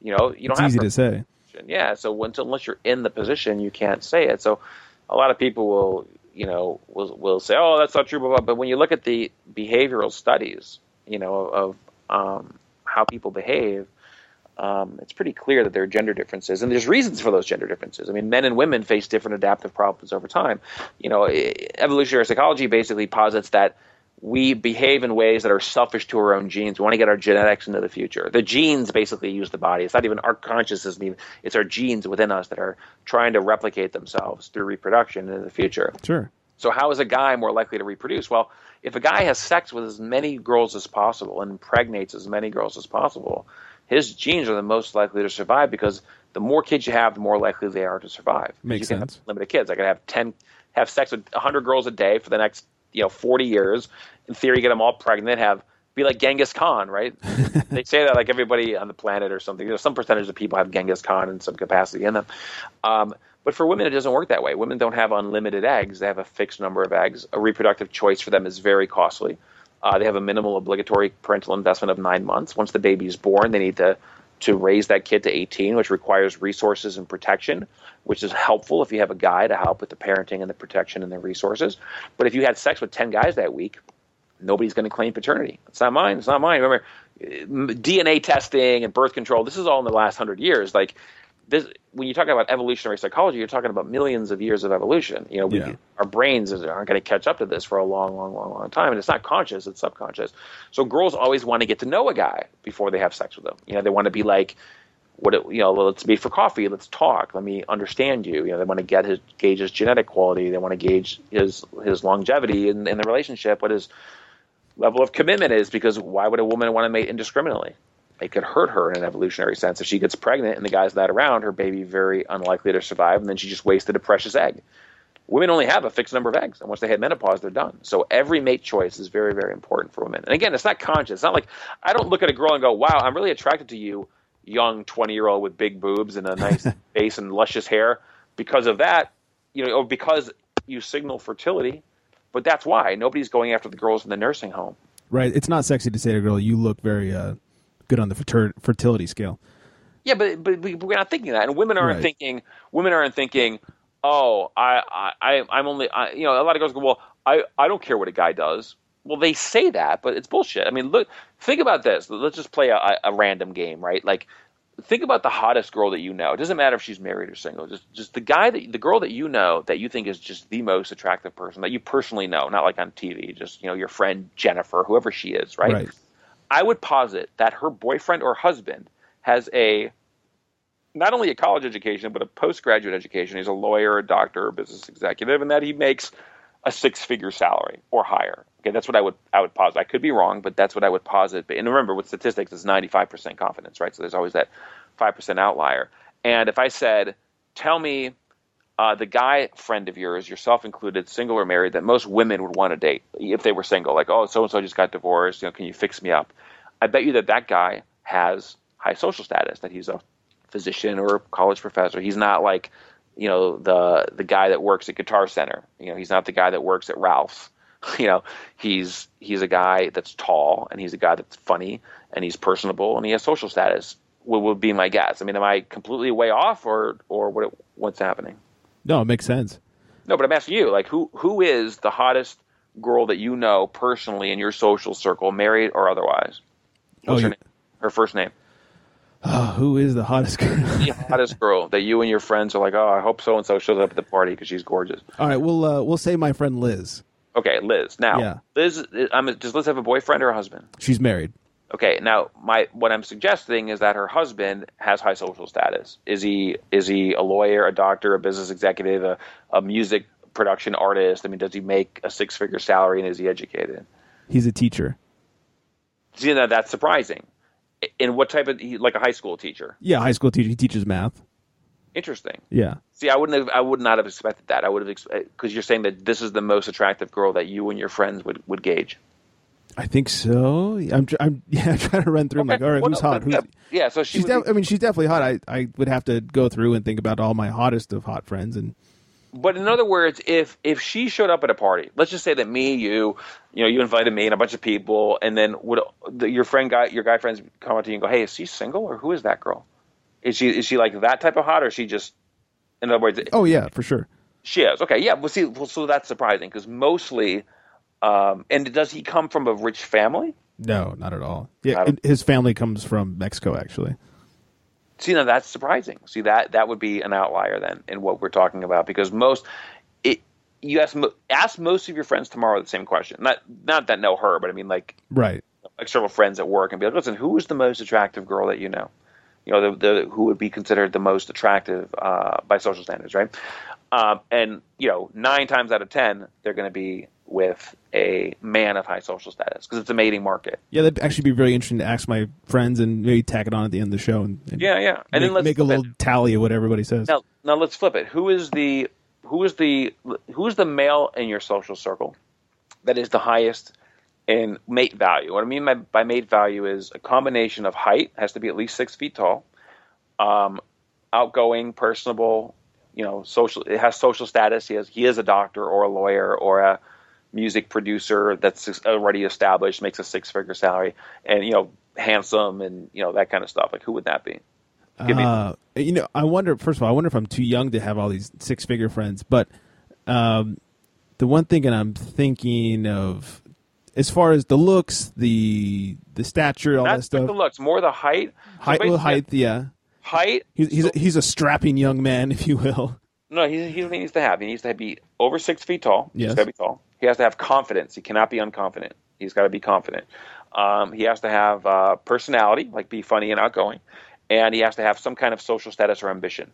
You know, you don't it's have easy to say. Yeah, so until, unless you're in the position, you can't say it. So a lot of people will, you know, will will say, "Oh, that's not true," blah, blah. but when you look at the behavioral studies, you know, of um, how people behave, um, it's pretty clear that there are gender differences, and there's reasons for those gender differences. I mean, men and women face different adaptive problems over time. You know, evolutionary psychology basically posits that we behave in ways that are selfish to our own genes. We want to get our genetics into the future. The genes basically use the body. It's not even our consciousness; it's our genes within us that are trying to replicate themselves through reproduction in the future. Sure. So, how is a guy more likely to reproduce? Well, if a guy has sex with as many girls as possible and impregnates as many girls as possible, his genes are the most likely to survive because the more kids you have, the more likely they are to survive. Makes you sense. Limited kids. I could have ten, have sex with hundred girls a day for the next you know forty years. In theory, get them all pregnant. And have be like Genghis Khan, right? *laughs* they say that like everybody on the planet or something. You know, some percentage of people have Genghis Khan in some capacity in them. Um, but for women, it doesn't work that way. Women don't have unlimited eggs; they have a fixed number of eggs. A reproductive choice for them is very costly. Uh, they have a minimal obligatory parental investment of nine months. Once the baby is born, they need to to raise that kid to 18, which requires resources and protection, which is helpful if you have a guy to help with the parenting and the protection and the resources. But if you had sex with 10 guys that week, nobody's going to claim paternity. It's not mine. It's not mine. Remember, DNA testing and birth control. This is all in the last hundred years. Like this when you talk about evolutionary psychology, you're talking about millions of years of evolution. You know, we, Yeah. our brains aren't going to catch up to this for a long, long, long, long time, and it's not conscious; it's subconscious. So girls always want to get to know a guy before they have sex with him. You know, they want to be like, what it, you know, well, let's meet for coffee, let's talk, let me understand you. You know, they want to get his gauge his genetic quality, they want to gauge his his longevity in, in the relationship, what his level of commitment is, because why would a woman want to mate indiscriminately? It could hurt her in an evolutionary sense if she gets pregnant and the guy's not around. Her baby very unlikely to survive, and then she just wasted a precious egg. Women only have a fixed number of eggs, and once they hit menopause, they're done. So every mate choice is very, very important for women. And again, it's not conscious. It's not like I don't look at a girl and go, "Wow, I'm really attracted to you, young 20 year old with big boobs and a nice *laughs* face and luscious hair," because of that, you know, or because you signal fertility. But that's why nobody's going after the girls in the nursing home. Right. It's not sexy to say to a girl, "You look very uh, good on the fertility scale." Yeah, but but we- we're not thinking that, and women aren't Right. thinking. Women aren't thinking. Oh, I I I- I'm only. I, you know, a lot of girls go. Well, I I don't care what a guy does. Well, they say that, but it's bullshit. I mean, look, think about this. Let's just play a, a random game, right? Like, think about the hottest girl that you know. It doesn't matter if she's married or single. Just just the guy that the girl that you know that you think is just the most attractive person that you personally know, not like on TV. Just you know, your friend Jennifer, whoever she is, right? Right. I would posit that her boyfriend or husband has a not only a college education but a postgraduate education. He's a lawyer, a doctor, a business executive, and that he makes a six-figure salary or higher. Okay, that's what I would I would posit. I could be wrong, but that's what I would posit. And remember, with statistics, it's ninety-five percent confidence, right? So there's always that five percent outlier. And if I said, "Tell me." Uh, the guy friend of yours, yourself included, single or married, that most women would want to date if they were single. Like, oh, so and so just got divorced. You know, can you fix me up? I bet you that that guy has high social status. That he's a physician or a college professor. He's not like, you know, the the guy that works at Guitar Center. You know, he's not the guy that works at Ralph's. *laughs* You know, he's he's a guy that's tall and he's a guy that's funny and he's personable and he has social status. Would, would be my guess. I mean, am I completely way off or or what what's happening? No, it makes sense. No, but I'm asking you, like, who who is the hottest girl that you know personally in your social circle, married or otherwise? Oh, What's her name? Her first name. Oh, who is the hottest girl? *laughs* The hottest girl that you and your friends are like, oh, I hope so and so shows up at the party because she's gorgeous. All right, we'll uh, we'll say my friend Liz. Okay, Liz. Now, Yeah. Liz, I'm, does Liz have a boyfriend or a husband? She's married. Okay, now my what I'm suggesting is that her husband has high social status. Is he is he a lawyer, a doctor, a business executive, a, a music production artist? I mean, does he make a six figure salary and is he educated? He's a teacher. See, now that's surprising. In what type of he- like a high school teacher? Yeah, high school teacher. He teaches math. Interesting. Yeah. See, I wouldn't have, I would not have expected that. I would have because you're saying that this is the most attractive girl that you and your friends would would gauge. I think so. I'm, I'm *laughs* yeah, I'm trying to run through. I'm like, all right, Well, who's hot? Who's, yeah, yeah, so she she's. Def- be- I mean, she's definitely hot. I, I would have to go through and think about all my hottest of hot friends, and But in other words, if if she showed up at a party, let's just say that me, you, you know, you invited me and a bunch of people, and then would the, your friend guy, your guy friends come up to you and go, "Hey, is she single or who is that girl? Is she is she like that type of hot or is she just?" In other words, oh yeah, for sure. she is okay. Yeah, well, see, well, so that's surprising because mostly, um, and does he come from a rich family? No, not at all. Yeah, his family comes from Mexico, actually. See, now that's surprising. See, that that would be an outlier then in what we're talking about because most it you ask ask most of your friends tomorrow the same question. Not not that know her, but I mean like Right. like several friends at work and be like, listen, who is the most attractive girl that you know? You know, the, the who would be considered the most attractive uh, by social standards, right? Um, and you know, nine times out of ten, they're going to be with a man of high social status because it's a mating market. Yeah, that'd actually be very interesting to ask my friends and maybe tack it on at the end of the show and, and Yeah, yeah. make, And then let's make a flip it. little tally of what everybody says. Now, now let's flip it. Who is the who is the who is the male in your social circle that is the highest in mate value? What I mean by, by mate value is a combination of height has to be at least six feet tall, um, outgoing, personable, you know, social. It has social status. He has he is a doctor or a lawyer or a music producer that's already established, makes a six figure salary, and you know, handsome and you know that kind of stuff. Like who would that be? Uh, you know, I wonder. First of all, I wonder if I'm too young to have all these six figure friends. But um, the one thing that I'm thinking of, as far as the looks, the the stature, all Not that stuff, the looks, more the height. So height, basically, height, yeah. Height. He's he's a, he's a strapping young man, if you will. No, he, he needs to have. He needs to be over six feet tall. Yes. He's got to be tall. He has to have confidence. He cannot be unconfident. He's got to be confident. Um, he has to have uh, personality, like be funny and outgoing, and he has to have some kind of social status or ambition.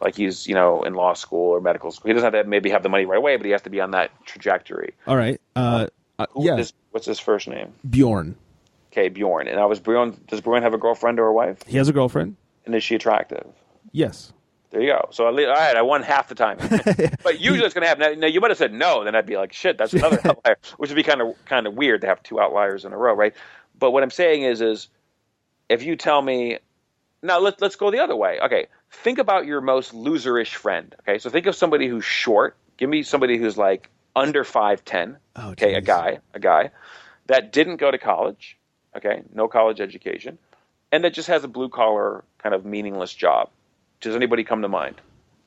Like he's, you know, in law school or medical school. He doesn't have to maybe have the money right away, but he has to be on that trajectory. All right. Uh, uh, yeah, is- what's his first name? Bjorn. Okay, Bjorn. And I was Bjorn. Does Bjorn have a girlfriend or a wife? He has a girlfriend. And is she attractive? Yes. There you go. So at least, all right, I won half the time. *laughs* but usually it's going to happen. Now, you might have said no, then I'd be like, shit, that's another *laughs* outlier, which would be kind of kind of weird to have two outliers in a row, right? But what I'm saying is, is if you tell me, now let's let's go the other way. Okay, think about your most loserish friend. Okay, so think of somebody who's short. Give me somebody who's like under five ten. Oh, okay, a guy, a guy that didn't go to college. Okay, no college education, and that just has a blue collar kind of meaningless job. Does anybody come to mind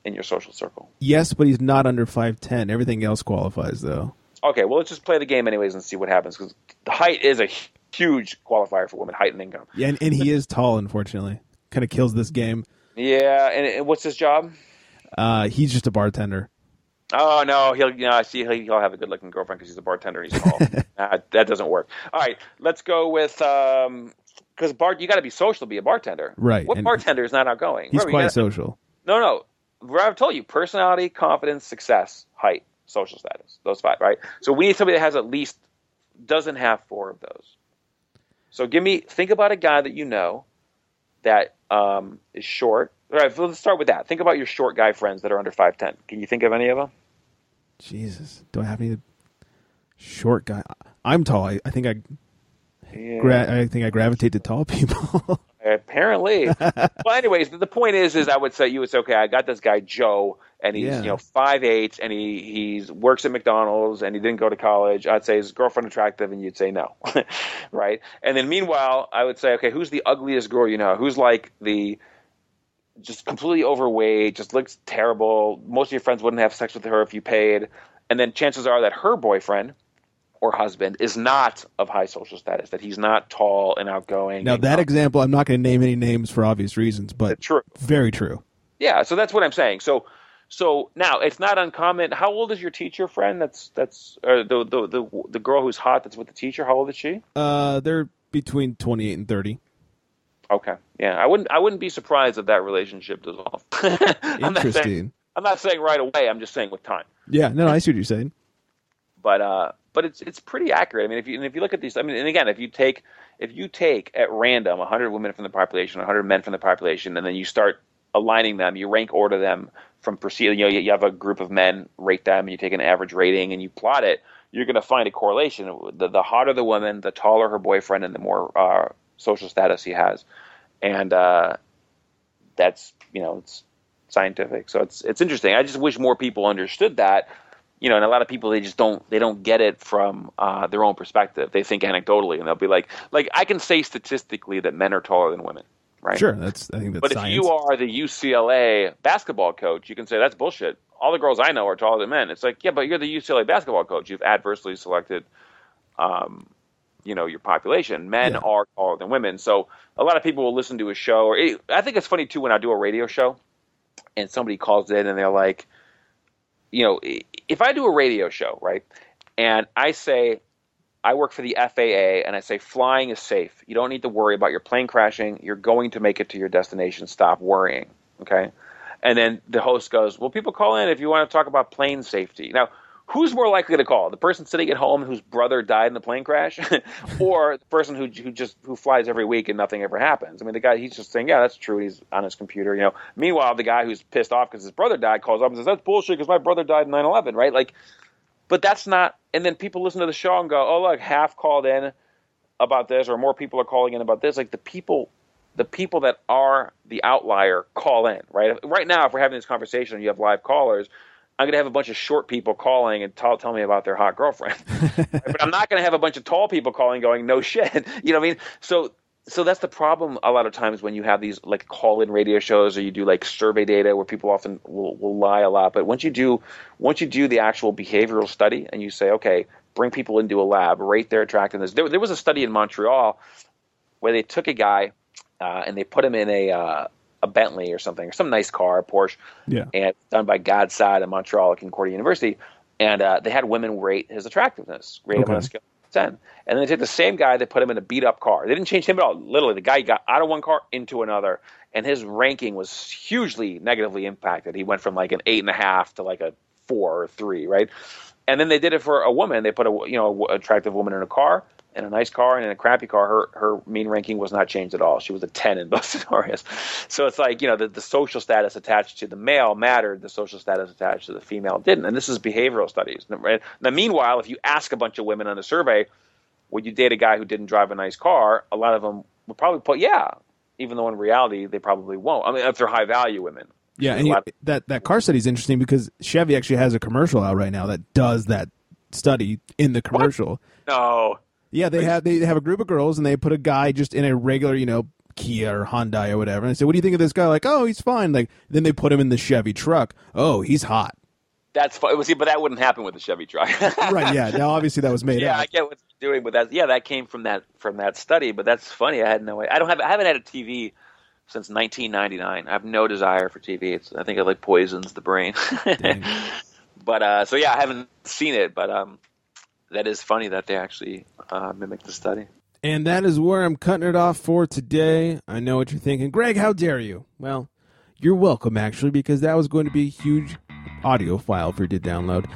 in your social circle? Yes, but he's not under five ten. Everything else qualifies though. Okay, well let's just play the game anyways and see what happens because the height is a huge qualifier for women, height and income. Yeah, and, and he is tall. Unfortunately, kind of kills this game. Yeah, and, and what's his job? Uh, he's just a bartender. Oh no, he'll you know, I see he'll, have a good looking girlfriend because he's a bartender and he's tall. *laughs* that doesn't work. All right, let's go with um because bar you got to be social to be a bartender. Right, What and- bartender is not outgoing? He's Remember, quite gotta- social. No, no. I've told you: personality, confidence, success, height, social status. Those five, right? So we need somebody that has at least doesn't have four of those. So give me think about a guy that you know that um, is short. All right, so let's start with that. Think about your short guy friends that are under five ten. Can you think of any of them? Jesus, do I have any short guy? I'm tall. I, I think I Yeah. gra- I think I gravitate to tall people. *laughs* Apparently. *laughs* well, anyways, the point is, is I would say you would say, okay, I got this guy Joe, and he's Yeah. you know five eight, and he he's works at McDonald's, and he didn't go to college. I'd say his girlfriend attractive, and you'd say no, *laughs* right? And then meanwhile, I would say, okay, who's the ugliest girl you know? Who's like the just completely overweight, just looks terrible. Most of your friends wouldn't have sex with her if you paid. And then chances are that her boyfriend or husband is not of high social status, that he's not tall and outgoing. now and that example, I'm not going to name any names for obvious reasons, but true. very true. Yeah, so that's what I'm saying. So, so now it's not uncommon. How old is your teacher friend? That's that's uh, the, the the the girl who's hot. That's with the teacher. How old is she? Uh, they're between 28 and 30. Okay, yeah, I wouldn't I wouldn't be surprised if that relationship dissolved. *laughs* I'm not saying Interesting. I'm not saying right away. I'm just saying with time. Yeah, no, I see what you're saying. But uh, but it's it's pretty accurate. I mean, if you if you look at these, I mean, and again, if you take if you take at random 100 women from the population, 100 men from the population, and then you start aligning them, you rank order them from perceived. You know, you have a group of men, rate them, and you take an average rating, and you plot it. You're going to find a correlation. The, the hotter the woman, the taller her boyfriend, and the more uh, social status he has, and uh, that's you know it's scientific. So it's it's interesting. I just wish more people understood that. You know, and a lot of people they just don't they don't get it from uh, their own perspective. They think anecdotally, and they'll be like, like I can say statistically that men are taller than women, right? Sure, that's I think that's But science. if you are the UCLA basketball coach, you can say that's bullshit. All the girls I know are taller than men. It's like, yeah, but you're the UCLA basketball coach. You've adversely selected, um, you know, your population. Men Yeah. are taller than women. So a lot of people will listen to a show, or I think it's funny too when I do a radio show, and somebody calls in and they're like, you know, if I do a radio show, right, and I say I work for the FAA and I say flying is safe. You don't need to worry about your plane crashing. You're going to make it to your destination. Stop worrying. Okay. And then the host goes, Well, people call in if you want to talk about plane safety. Now, who's more likely to call? The person sitting at home whose brother died in the plane crash? *laughs* or the person who, who just who flies every week and nothing ever happens? I mean, the guy, he's just saying, Yeah, that's true. He's on his computer. You know, meanwhile, the guy who's pissed off because his brother died calls up and says, That's bullshit because my brother died in 9 11, right? Like, but that's not. And then people listen to the show and go, "Oh, look, half called in about this, or more people are calling in about this." Like the people, the people that are the outlier call in, right? Right now, if we're having this conversation and you have live callers, I'm going to have a bunch of short people calling and tell, tell me about their hot girlfriend. *laughs* but I'm not going to have a bunch of tall people calling, going, "No shit," *laughs* you know what I mean? So. So that's the problem a lot of times when you have these like call-in radio shows or you do like survey data where people often will, will lie a lot. But once you do once you do the actual behavioral study and you say, okay, bring people into a lab, rate their attractiveness. There, there was a study in Montreal where they took a guy uh, and they put him in a uh, a Bentley or something, or some nice car, a Porsche. Yeah. And done by Gad Saad in Montreal at Concordia University. And uh, they had women rate his attractiveness, rate him on a scale of 10. And then they took the same guy, they put him in a beat up car. They didn't change him at all. Literally, the guy got out of one car into another. And his ranking was hugely negatively impacted. He went from like an eight and a half to like a four or three, right? And then they did it for a woman. They put a you know attractive woman in a car, in a nice car, and in a crappy car. Her her mean ranking was not changed at all. She was a ten in both *laughs* scenarios. So it's like you know the, the social status attached to the male mattered. The social status attached to the female didn't. And this is behavioral studies. Now, meanwhile, if you ask a bunch of women on a survey, would you date a guy who didn't drive a nice car? A lot of them would probably put yeah, even though in reality they probably won't. I mean, if they're high value women. Yeah, and you, lot- that that car study is interesting because Chevy actually has a commercial out right now that does that study in the commercial. no. Yeah, they have they have a group of girls and they put a guy just in a regular, you know, Kia or Hyundai or whatever. And I said, "What do you think of this guy?" Like, "Oh, he's fine." Like, then they put him in the Chevy truck. Oh, he's hot. That's fun. See, but that wouldn't happen with the Chevy truck. *laughs* Right? Yeah. Now, obviously, that was made yeah, up. I get what you're doing, but that yeah, that came from that from that study. But that's funny. I had no. Way. I don't have. I haven't had a TV since 1999. I have no desire for TV. It's. I think it like poisons the brain. *laughs* But uh, so yeah, I haven't seen it. But um, that is funny that they actually uh, mimicked the study. And that is where I'm cutting it off for today. I know what you're thinking. Greg, how dare you? Well, you're welcome, actually, because that was going to be a huge audio file for you to download.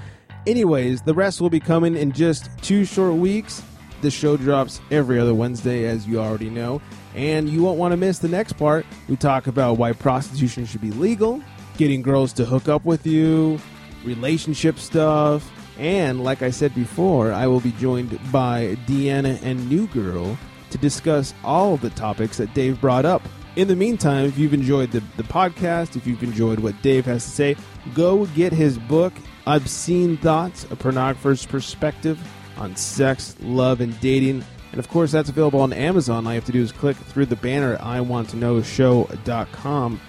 Anyways, the rest will be coming in just two short weeks. The show drops every other Wednesday, as you already know. And you won't want to miss the next part. We talk about why prostitution should be legal, getting girls to hook up with you, relationship stuff, and like I said before, I will be joined by Deanna and New Girl to discuss all the topics that Dave brought up. In the meantime, if you've enjoyed the, the podcast, if you've enjoyed what Dave has to say, go get his book, Obscene Thoughts, A Pornographer's Perspective on Sex, Love, and Dating. And of course, that's available on Amazon. All you have to do is click through the banner at iwanttoknowshow.com.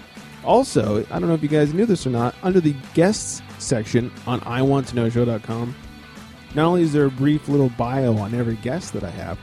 Also, I don't know if you guys knew this or not, under the guests section on iwanttoknowshow.com, not only is there a brief little bio on every guest that I have,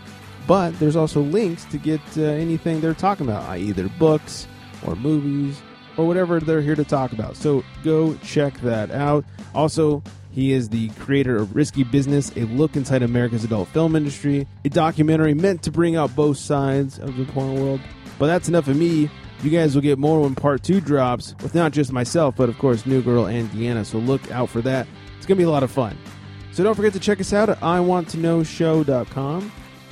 but there's also links to get uh, anything they're talking about, i.e., their books or movies or whatever they're here to talk about. So go check that out. Also, he is the creator of Risky Business, a look inside America's adult film industry, a documentary meant to bring out both sides of the porn world. But that's enough of me. You guys will get more when part two drops with not just myself, but of course New Girl and Deanna. So look out for that. It's gonna be a lot of fun. So don't forget to check us out at iwanttoknowshow.com.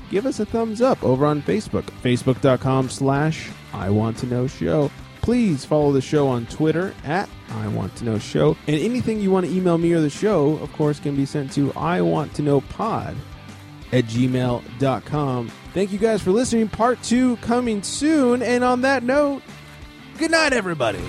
Give us a thumbs up over on Facebook, facebook.com slash I Want To Know Show. Please follow the show on Twitter at I Want To Know Show. And anything you want to email me or the show, of course, can be sent to I Want To Know Pod at gmail.com. Thank you guys for listening. Part two coming soon. And on that note, good night, everybody.